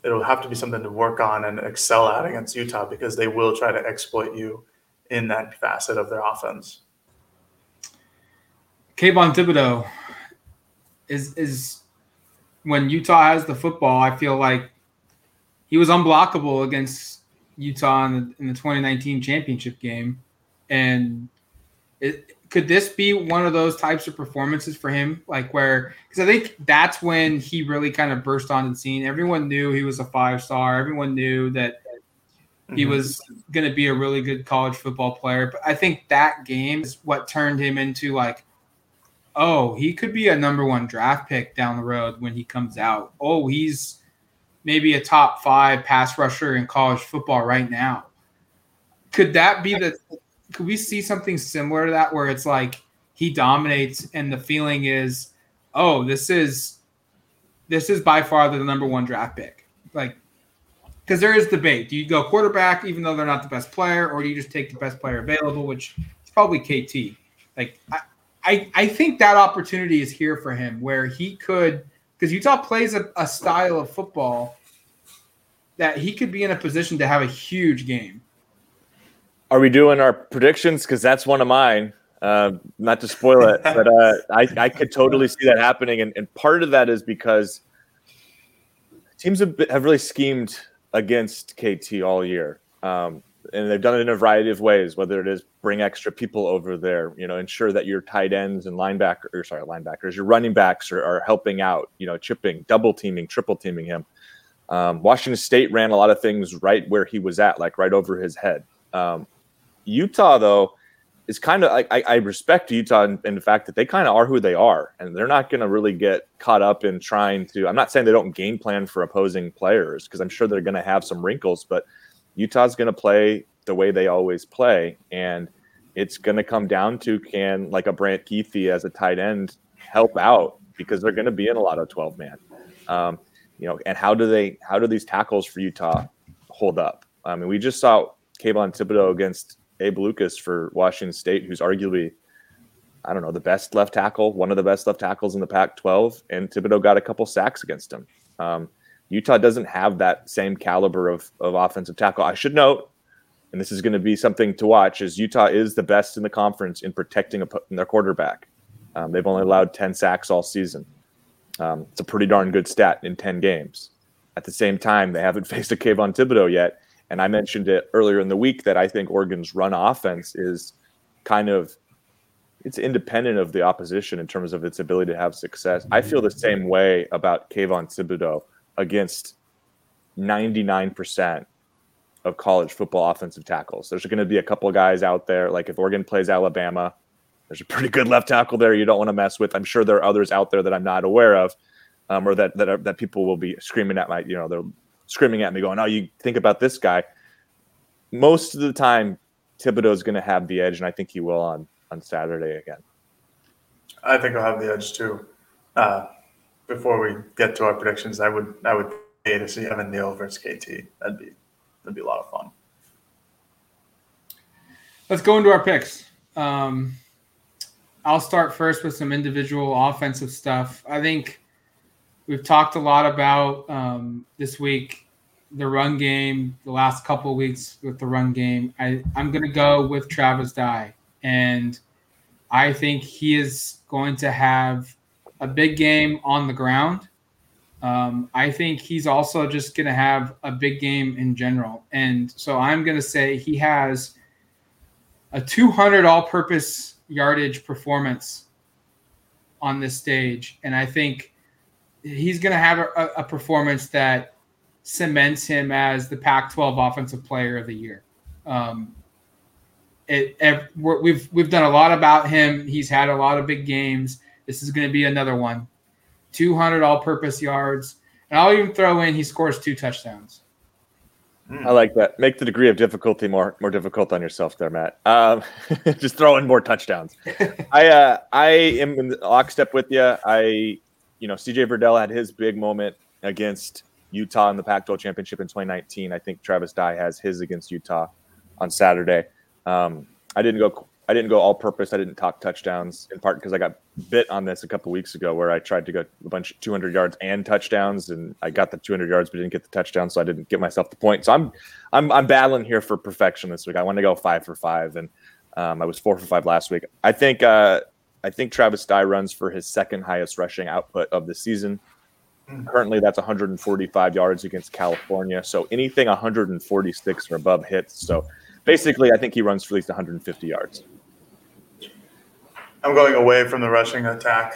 it'll have to be something to work on and excel at against Utah because they will try to exploit you in that facet of their offense. Kayvon Thibodeaux is is when Utah has the football, I feel like he was unblockable against Utah in the, in the 2019 championship game. And it, could this be one of those types of performances for him? Like where, because I think that's when he really kind of burst onto the scene. Everyone knew he was a five star. Everyone knew that he mm-hmm. was going to be a really good college football player. But I think that game is what turned him into like, oh, he could be a number one draft pick down the road when he comes out. Oh, he's maybe a top five pass rusher in college football right now. Could that be the? Could we see something similar to that where it's like he dominates and the feeling is, oh, this is this is by far the number one draft pick. Like, because there is debate. Do you go quarterback even though they're not the best player, or do you just take the best player available, which is probably KT? Like I, I, I think that opportunity is here for him where he could because Utah plays a, a style of football that he could be in a position to have a huge game. Are we doing our predictions? Because that's one of mine. Uh, not to spoil it, but uh, I, I could totally see that happening. And, and part of that is because teams have, have really schemed against KT all year. Um, and they've done it in a variety of ways, whether it is bring extra people over there, you know, ensure that your tight ends and linebackers, or sorry, linebackers, your running backs are, are helping out, you know, chipping, double teaming, triple teaming him. Um, Washington State ran a lot of things right where he was at, like right over his head. Um, Utah, though, is kind of I, I respect Utah in, in the fact that they kind of are who they are, and they're not going to really get caught up in trying to. I'm not saying they don't game plan for opposing players because I'm sure they're going to have some wrinkles, but Utah's going to play the way they always play, and it's going to come down to can like a Brant Kuithe as a tight end help out because they're going to be in a lot of 12 man. Um, you know, and how do they how do these tackles for Utah hold up? I mean, we just saw Kayvon Thibodeaux against Abe Lucas for Washington State, who's arguably, I don't know, the best left tackle, one of the best left tackles in the Pac 12. And Thibodeaux got a couple sacks against him. Um, Utah doesn't have that same caliber of, of offensive tackle. I should note, and this is going to be something to watch, is Utah is the best in the conference in protecting a, their quarterback. Um, they've only allowed 10 sacks all season. Um, it's a pretty darn good stat in 10 games. At the same time, they haven't (laughs) faced a Kayvon Thibodeaux yet, and I mentioned it earlier in the week that I think Oregon's run offense is kind of it's independent of the opposition in terms of its ability to have success. I feel the same way about Kayvon Thibodeaux against 99% of college football offensive tackles. There's going to be a couple guys out there, like if Oregon plays Alabama, there's a pretty good left tackle there you don't want to mess with. I'm sure there are others out there that I'm not aware of, um, or that that, are, that people will be screaming at my, you know, they're screaming at me, going, "Oh, you think about this guy." Most of the time, Thibodeaux is going to have the edge, and I think he will on on Saturday again. I think I'll have the edge too. Uh, before we get to our predictions, I would I would pay to see Evan Neal versus KT. That'd be that'd be a lot of fun. Let's go into our picks. Um, I'll start first with some individual offensive stuff. I think we've talked a lot about um, this week the run game, the last couple weeks with the run game. I, I'm going to go with Travis Dye. And I think he is going to have a big game on the ground. Um, I think he's also just going to have a big game in general. And so I'm going to say he has a 200 all purpose yardage performance on this stage. And I think he's going to have a, a, performance that cements him as the Pac-12 Offensive Player of the Year. Um, it, it we've we've done a lot about him. He's had a lot of big games. This is going to be another one. 200 all-purpose yards, and I'll even throw in he scores two touchdowns. I like that. Make the degree of difficulty more more difficult on yourself, there, Matt. Um, (laughs) just throw in more touchdowns. (laughs) I uh, I am in lockstep with you. I you know, CJ Verdell had his big moment against Utah in the Pac-12 championship in 2019. I think Travis Dye has his against Utah on Saturday. Um, I didn't go. I didn't go all-purpose. I didn't talk touchdowns in part because I got bit on this a couple weeks ago, where I tried to go a bunch of 200 yards and touchdowns, and I got the 200 yards but didn't get the touchdown, so I didn't get myself the point. So I'm I'm I'm battling here for perfection this week. I want to go five for five, and um, I was four for five last week. I think uh, I think Travis Dye runs for his second highest rushing output of the season. Hmm. Currently, that's 145 yards against California. So anything 146 or above hits. So basically, I think he runs for at least 150 yards. I'm going away from the rushing attack.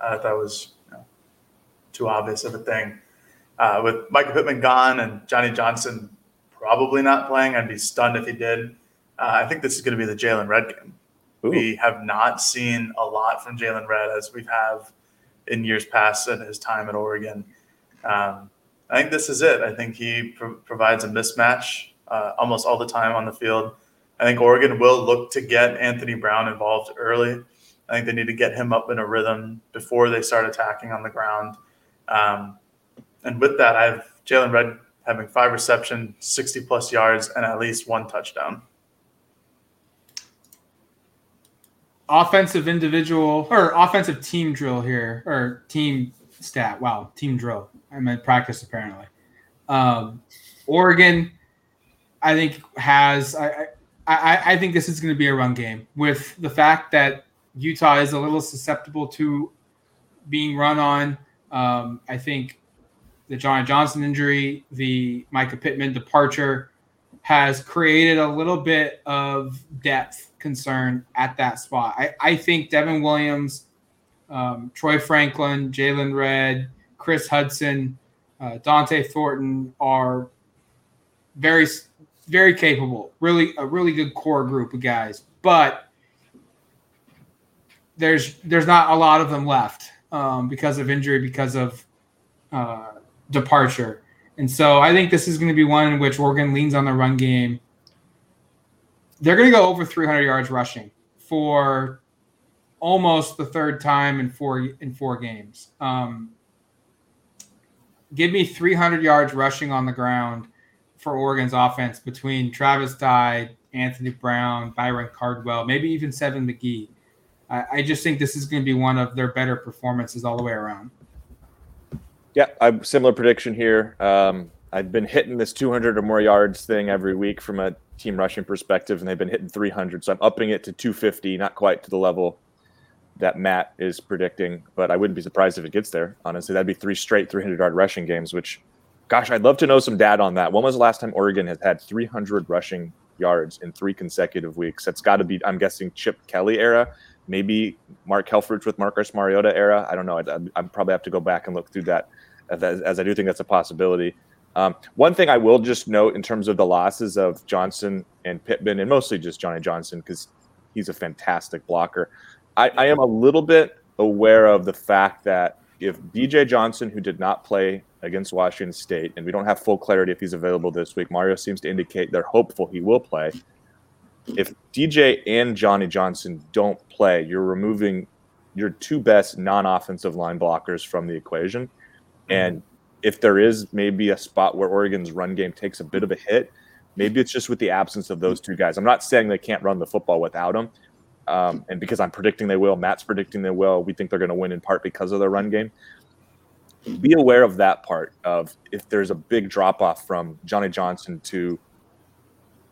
Uh, that was you know, too obvious of a thing. Uh, with Mycah Pittman gone and Johnny Johnson probably not playing, I'd be stunned if he did. Uh, I think this is going to be the Jaylon Redd game. Ooh. We have not seen a lot from Jaylon Redd as we have in years past in his time at Oregon. Um, I think this is it. I think he pro- provides a mismatch uh, almost all the time on the field. I think Oregon will look to get Anthony Brown involved early. I think they need to get him up in a rhythm before they start attacking on the ground. Um, and with that, I have Jaylon Redd having five reception, 60 plus yards, and at least one touchdown. offensive individual or offensive team drill here or team stat. Wow, team drill. I meant practice apparently. Um, Oregon, I think has I, I I think this is going to be a run game with the fact that Utah is a little susceptible to being run on. Um, I think the Johnny Johnson injury, the Mycah Pittman departure, has created a little bit of depth concern at that spot. I, I think Devon Williams, um, Troy Franklin, Jaylon Redd, Kris Hutson, uh, Dont'e Thornton are very, very capable. Really, a really good core group of guys. But there's there's not a lot of them left um, because of injury, because of uh, departure. And so I think this is going to be one in which Oregon leans on the run game. They're going to go over 300 yards rushing for almost the third time in four in four games. Um, give me 300 yards rushing on the ground for Oregon's offense between Travis Dye, Anthony Brown, Byron Cardwell, maybe even Seven McGee. I, I just think this is going to be one of their better performances all the way around. Yeah, I'm similar prediction here. Um, I've been hitting this 200 or more yards thing every week from a team rushing perspective, and they've been hitting 300. So I'm upping it to 250, not quite to the level that Matt is predicting, but I wouldn't be surprised if it gets there. Honestly, that'd be three straight 300 yard rushing games, which, gosh, I'd love to know some data on that. When was the last time Oregon has had 300 rushing yards in three consecutive weeks? That's got to be, I'm guessing, Chip Kelly era maybe Mark Helfrich with Marcus Mariota era. I don't know. I, I, probably have to go back and look through that as, as I do think that's a possibility. Um, one thing I will just note in terms of the losses of Johnson and Pittman, and mostly just Johnny Johnson because he's a fantastic blocker. I, I am a little bit aware of the fact that if DJ Johnson, who did not play against Washington State, and we don't have full clarity if he's available this week, Mario seems to indicate they're hopeful he will play if DJ and Johnny Johnson don't play, you're removing your two best non-offensive line blockers from the equation. Mm-hmm. And if there is maybe a spot where Oregon's run game takes a bit of a hit, maybe it's just with the absence of those two guys. I'm not saying they can't run the football without them. Um, and because I'm predicting they will, Matt's predicting they will, we think they're going to win in part because of their run game. Be aware of that part of if there's a big drop off from Johnny Johnson to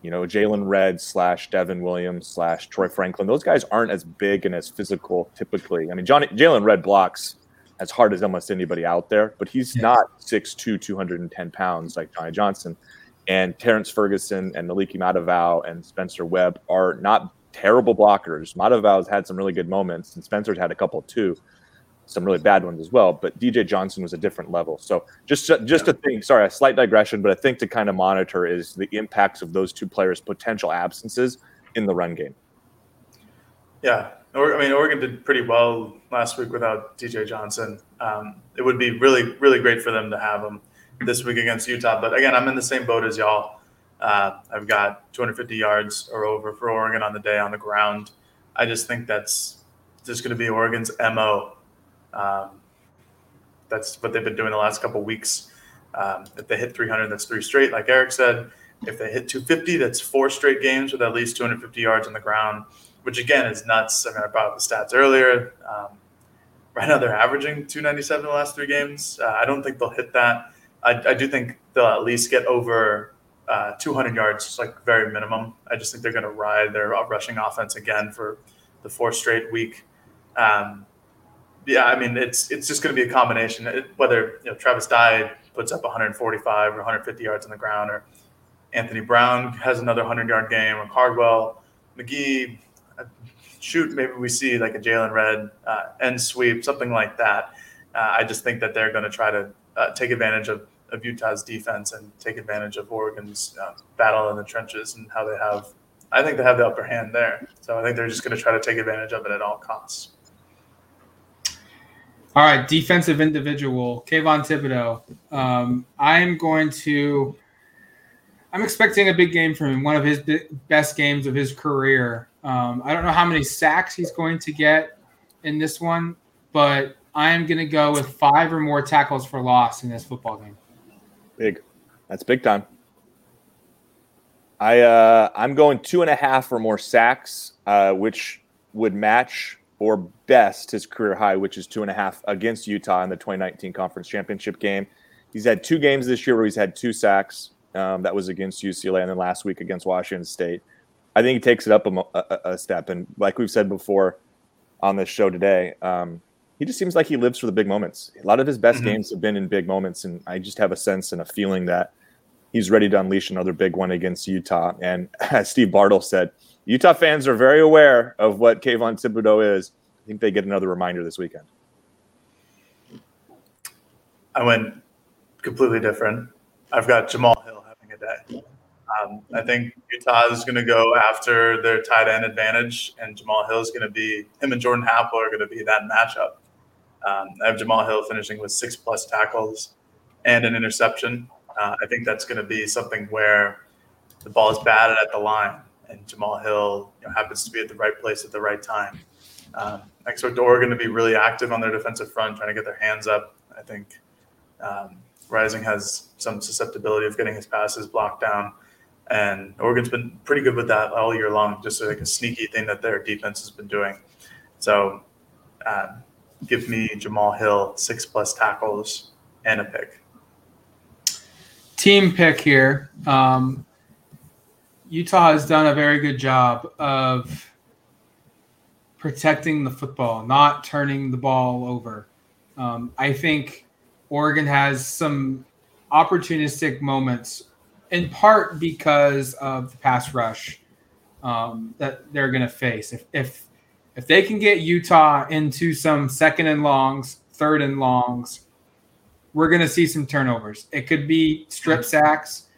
you know, Jaylon Redd slash Devon Williams slash Troy Franklin. Those guys aren't as big and as physical typically. I mean, Johnny Jaylon Redd blocks as hard as almost anybody out there, but he's yeah. not 6'2", 210 pounds like Johnny Johnson. And Terrance Ferguson and Moliki Matavao and Spencer Webb are not terrible blockers. Matavao has had some really good moments, and Spencer's had a couple too some really bad ones as well. But DJ Johnson was a different level. So just just a thing. Sorry, a slight digression, but I think to kind of monitor is the impacts of those two players' potential absences in the run game. Yeah, I mean Oregon did pretty well last week without DJ Johnson. Um, it would be really really great for them to have him this week against Utah. But again, I'm in the same boat as y'all. Uh, I've got 250 yards or over for Oregon on the day on the ground. I just think that's just going to be Oregon's mo um, that's what they've been doing the last couple weeks. Um, if they hit 300, that's three straight, like Eric said. If they hit 250, that's four straight games with at least 250 yards on the ground, which again is nuts. I mean, I brought up the stats earlier. Um, right now, they're averaging 297 the last three games. Uh, I don't think they'll hit that. I, I, do think they'll at least get over uh, 200 yards, like very minimum. I just think they're going to ride their rushing offense again for the fourth straight week. Um, yeah, I mean, it's it's just going to be a combination. It, whether you know Travis Dye puts up 145 or 150 yards on the ground, or Anthony Brown has another 100 yard game, or Cardwell, McGee, uh, shoot, maybe we see like a Jaylon Redd uh, end sweep, something like that. Uh, I just think that they're going to try to uh, take advantage of, of Utah's defense and take advantage of Oregon's uh, battle in the trenches and how they have. I think they have the upper hand there. So I think they're just going to try to take advantage of it at all costs. All right, defensive individual, Kayvon Thibodeaux. Um, I'm going to. I'm expecting a big game from him, one of his best games of his career. Um, I don't know how many sacks he's going to get in this one, but I am going to go with five or more tackles for loss in this football game. Big, that's big time. I uh, I'm going two and a half or more sacks, uh, which would match or best his career high, which is two and a half against Utah in the 2019 conference championship game. He's had two games this year where he's had two sacks. Um, that was against UCLA, and then last week against Washington State. I think he takes it up a, a, a step. And like we've said before on this show today, um, he just seems like he lives for the big moments. A lot of his best mm-hmm. games have been in big moments, and I just have a sense and a feeling that he's ready to unleash another big one against Utah. And (laughs) as Steve Bartle said, Utah fans are very aware of what Kayvon Thibodeaux is. I think they get another reminder this weekend. I went completely different. I've got Jamal Hill having a day. Um, I think Utah is going to go after their tight end advantage, and Jamal Hill is going to be him and Jordan Happle are going to be that matchup. Um, I have Jamal Hill finishing with six plus tackles and an interception. Uh, I think that's going to be something where the ball is batted at the line, and Jamal Hill you know, happens to be at the right place at the right time. Um, I expect Oregon to be really active on their defensive front, trying to get their hands up. I think um, Rising has some susceptibility of getting his passes blocked down, and Oregon's been pretty good with that all year long. Just like a sneaky thing that their defense has been doing. So, uh, give me Jamal Hill six plus tackles and a pick team pick here. Um, Utah has done a very good job of protecting the football, not turning the ball over. Um, I think Oregon has some opportunistic moments, in part because of the pass rush um, that they're going to face. If, if if they can get Utah into some second and longs, third and longs, we're going to see some turnovers. It could be strip sacks.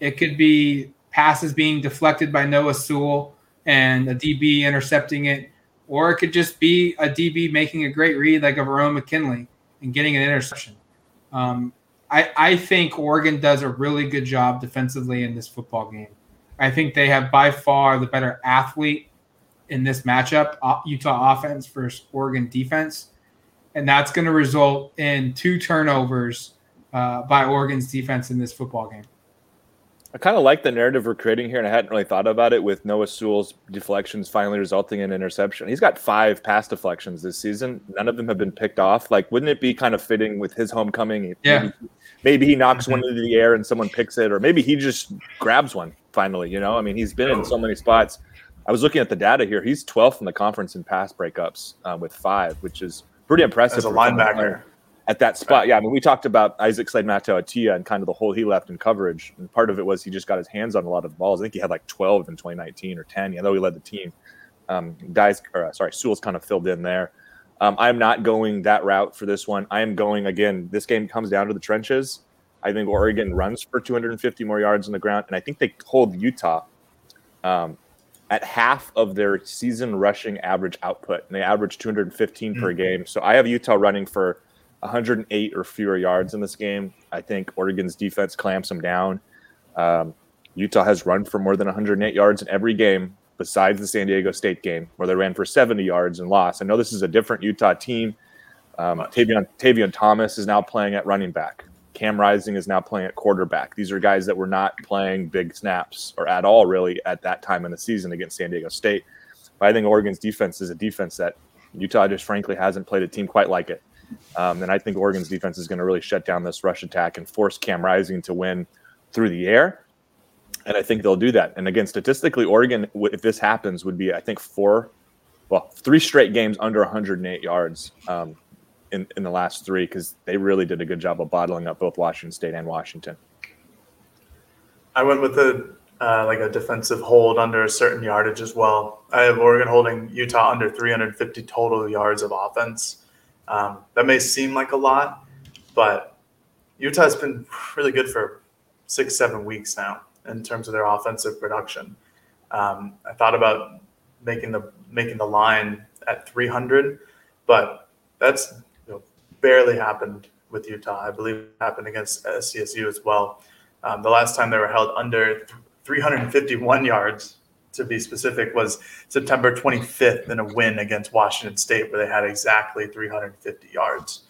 It could be passes being deflected by Noah Sewell and a DB intercepting it, or it could just be a DB making a great read like a Verone McKinley and getting an interception. Um, I, I think Oregon does a really good job defensively in this football game. I think they have by far the better athlete in this matchup, Utah offense versus Oregon defense and that's going to result in two turnovers uh, by Oregon's defense in this football game. I kind of like the narrative we're creating here, and I hadn't really thought about it with Noah Sewell's deflections finally resulting in interception. He's got five pass deflections this season. None of them have been picked off. Like, wouldn't it be kind of fitting with his homecoming? Yeah. Maybe, maybe he knocks mm-hmm. one into the air and someone picks it, or maybe he just grabs one finally. You know, I mean, he's been in so many spots. I was looking at the data here. He's 12th in the conference in pass breakups uh, with five, which is – pretty impressive as a linebacker at that spot. Yeah, I mean, we talked about Isaac Slade Matautia and kind of the hole he left in coverage, and part of it was he just got his hands on a lot of balls. I think he had like 12 in 2019 or 10. I know he led the team. Um, guys, or uh, sorry, Sewell's kind of filled in there. Um, I'm not going that route for this one. I am going again. This game comes down to the trenches. I think Oregon runs for 250 more yards on the ground, and I think they hold Utah um, at half of their season rushing average output, and they average 215 mm-hmm. per mm. game. So I have Utah running for 108 or fewer yards in this game. I think Oregon's defense clamps them down. Um, Utah has run for more than 108 yards in every game besides the San Diego State game, where they ran for 70 yards and lost. I know this is a different Utah team. Um, Tavion, Tavion Thomas is now playing at running back. Cam Rising is now playing at quarterback. These are guys that were not playing big snaps or at all really at that time in the season against San Diego State. But I think Oregon's defense is a defense that Utah just frankly hasn't played a team quite like it. Um, and I think Oregon's defense is going to really shut down this rush attack and force Cam Rising to win through the air. And I think they'll do that. And again, statistically, Oregon, if this happens, would be, I think, four, well, three straight games under 108 yards. Um, in, in the last three because they really did a good job of bottling up both Washington State and Washington. I went with a uh, like a defensive hold under a certain yardage as well. I have Oregon holding Utah under 350 total yards of offense. Um, that may seem like a lot, but Utah's been really good for six, seven weeks now in terms of their offensive production. Um, I thought about making the making the line at 300, but that's barely happened with Utah. I believe it happened against CSU as well. Um, the last time they were held under 351 yards, to be specific, was September 25th in a win against Washington State, where they had exactly 350 yards.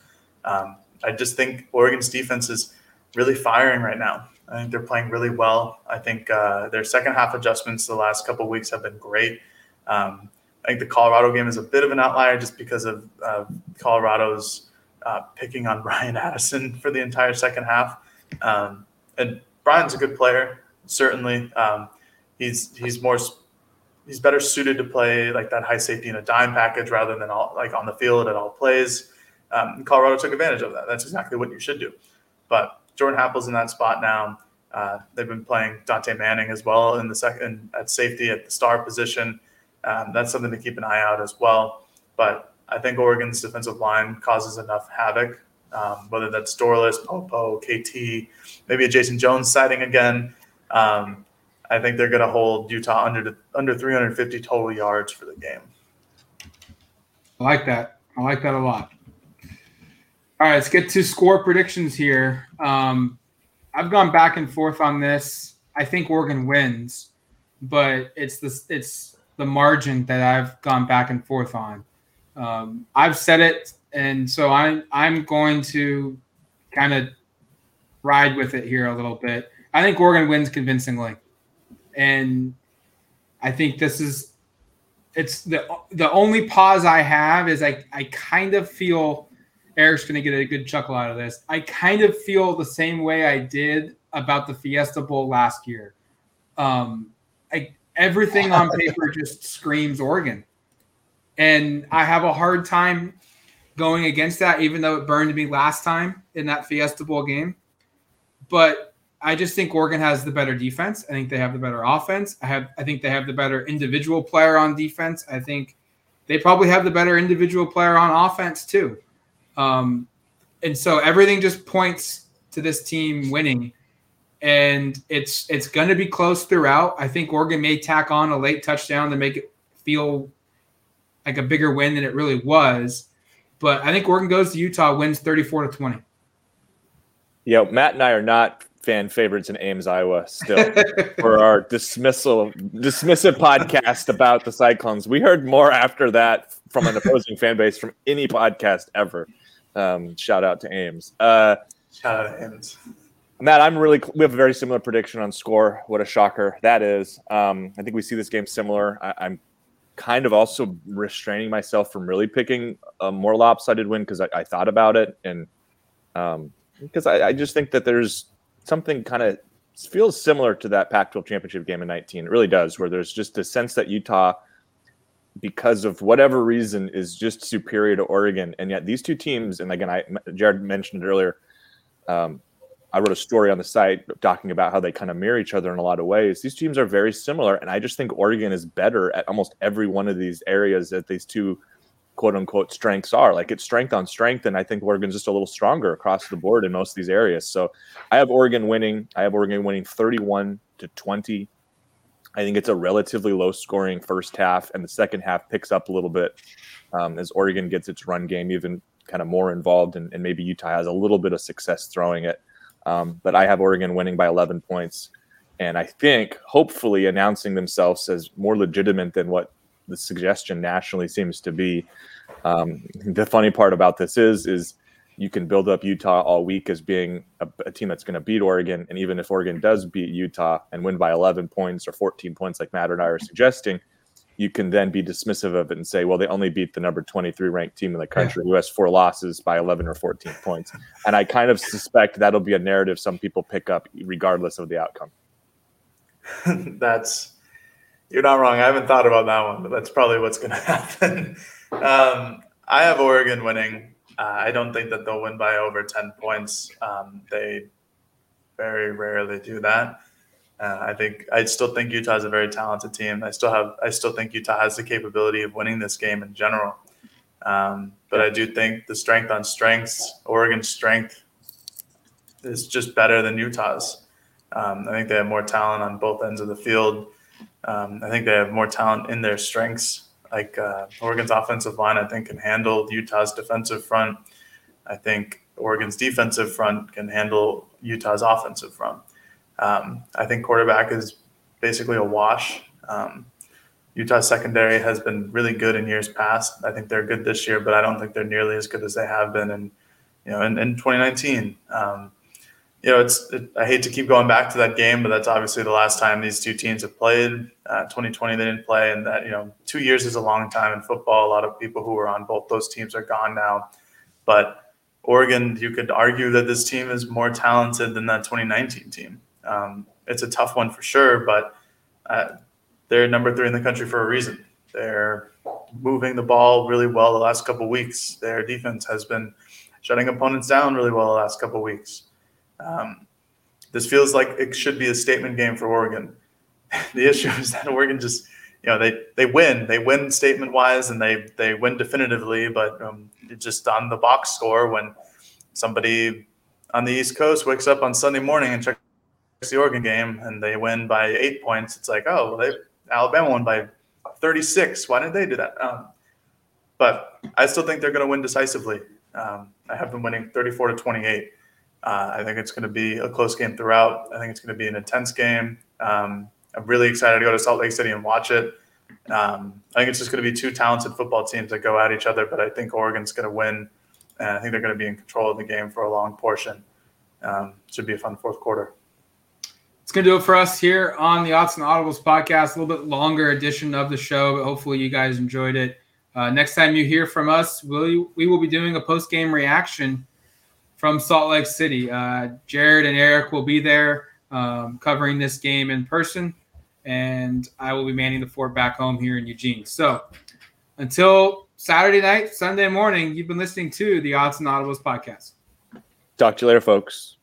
Um, I just think Oregon's defense is really firing right now. I think they're playing really well. I think uh, their second half adjustments the last couple weeks have been great. Um, I think the Colorado game is a bit of an outlier just because of uh, Colorado's uh, picking on (laughs) Bryan Addison for the entire second half. Um, and Bryan's a good player, certainly. Um, he's he's more he's better suited to play like that high safety in a dime package rather than all like on the field at all plays. Um, Colorado took advantage of that. That's exactly what you should do. But Jordan Happle's in that spot now. Uh, they've been playing Dontae Manning as well in the second at safety at the star position. Um, that's something to keep an eye out as well. But I think Oregon's defensive line causes enough havoc, um, whether that's Dorlus, Popo, KT, maybe a Jason Jones sighting again. Um, I think they're going to hold Utah under under 350 total yards for the game. I like that. I like that a lot. All right, let's get to score predictions here. Um, I've gone back and forth on this. I think Oregon wins, but it's the it's the margin that I've gone back and forth on. Um, I've said it, and so I'm I'm going to kind of ride with it here a little bit. I think Oregon wins convincingly, and I think this is it's the the only pause I have is I I kind of feel Eric's going to get a good chuckle out of this. I kind of feel the same way I did about the Fiesta Bowl last year. Um, I, everything on paper (laughs) just screams Oregon. And I have a hard time going against that, even though it burned me last time in that Fiesta Bowl game. But I just think Oregon has the better defense. I think they have the better offense. I have I think they have the better individual player on defense. I think they probably have the better individual player on offense too. Um, and so everything just points to this team winning, and it's it's going to be close throughout. I think Oregon may tack on a late touchdown to make it feel like a bigger win than it really was, but I think Oregon goes to Utah, wins thirty-four to twenty. Yo, Matt and I are not fan favorites in Ames, Iowa, still (laughs) for our dismissal dismissive podcast about the Cyclones. We heard more after that from an opposing fan base from any podcast ever. Um, shout out to Ames. Uh, shout out to Ames. Matt, I'm really. We have a very similar prediction on score. What a shocker that is. Um, I think we see this game similar. I, am kind of also restraining myself from really picking a more lopsided win because I, I, thought about it and um, because I, I just think that there's something kind of feels similar to that Pac-12 championship game in 19. It really does, where there's just a sense that Utah because of whatever reason is just superior to Oregon. And yet these two teams, and again, I Jared mentioned earlier. Um, I wrote a story on the site talking about how they kind of mirror each other in a lot of ways. These teams are very similar, and I just think Oregon is better at almost every one of these areas that these two quote unquote strengths are. Like it's strength on strength, and I think Oregon's just a little stronger across the board in most of these areas. So I have Oregon winning. I have Oregon winning 31 to 20. I think it's a relatively low scoring first half, and the second half picks up a little bit um, as Oregon gets its run game even kind of more involved, and, and, maybe Utah has a little bit of success throwing it. Um, but I have Oregon winning by 11 points, and I think hopefully announcing themselves as more legitimate than what the suggestion nationally seems to be. Um, the funny part about this is is you can build up Utah all week as being a, a team that's going to beat Oregon. And even if Oregon does beat Utah and win by 11 points or 14 points, like Matt and I are suggesting, you can then be dismissive of it and say, well, they only beat the number 23 ranked team in the country yeah. who has four losses by 11 or 14 points. And I kind of suspect that'll be a narrative some people pick up regardless of the outcome. (laughs) that's, you're not wrong. I haven't thought about that one, but that's probably what's going (laughs) to happen. Um, I have Oregon winning uh, I don't think that they'll win by over 10 points. Um, they very rarely do that. Uh, I think I still think Utah is a very talented team. I still have I still think Utah has the capability of winning this game in general. Um, but I do think the strength on strengths, Oregon's strength is just better than Utah's. Um, I think they have more talent on both ends of the field. Um, I think they have more talent in their strengths like uh, Oregon's offensive line, I think, can handle Utah's defensive front. I think Oregon's defensive front can handle Utah's offensive front. Um, I think quarterback is basically a wash. Um, Utah's secondary has been really good in years past. I think they're good this year, but I don't think they're nearly as good as they have been in, you know, in, in 2019. Um, you know, it's it, I hate to keep going back to that game, but that's obviously the last time these two teams have played. Uh, 2020 they didn't play, and that you know, two years is a long time in football. A lot of people who were on both those teams are gone now, but Oregon, you could argue that this team is more talented than that 2019 team. Um, it's a tough one for sure, but uh, they're number three in the country for a reason. They're moving the ball really well the last couple weeks. Their defense has been shutting opponents down really well the last couple weeks. Um, this feels like it should be a statement game for Oregon. (laughs) the issue is that Oregon just, you know, they they win, they win statement wise, and they they win definitively, but um, just on the box score when somebody on the East Coast wakes up on Sunday morning and checks the Oregon game and they win by eight points, it's like, oh, well, they Alabama won by 36. Why didn't they do that? Um, but I still think they're going to win decisively. Um, I have them winning 34 to 28. Uh, I think it's going to be a close game throughout. I think it's going to be an intense game. Um, I'm really excited to go to Salt Lake City and watch it. Um, I think it's just going to be two talented football teams that go at each other, but I think Oregon's going to win, and I think they're going to be in control of the game for a long portion. Um, should be a fun fourth quarter. It's going to do it for us here on the Odds and Audibles podcast. A little bit longer edition of the show, but hopefully you guys enjoyed it. Uh, next time you hear from us, we, we will be doing a post game reaction from Salt Lake City. Uh, Jared and Eric will be there um, covering this game in person, and I will be manning the fort back home here in Eugene. So until Saturday night, Sunday morning, you've been listening to the Odds and Audibles podcast. Talk to you later, folks.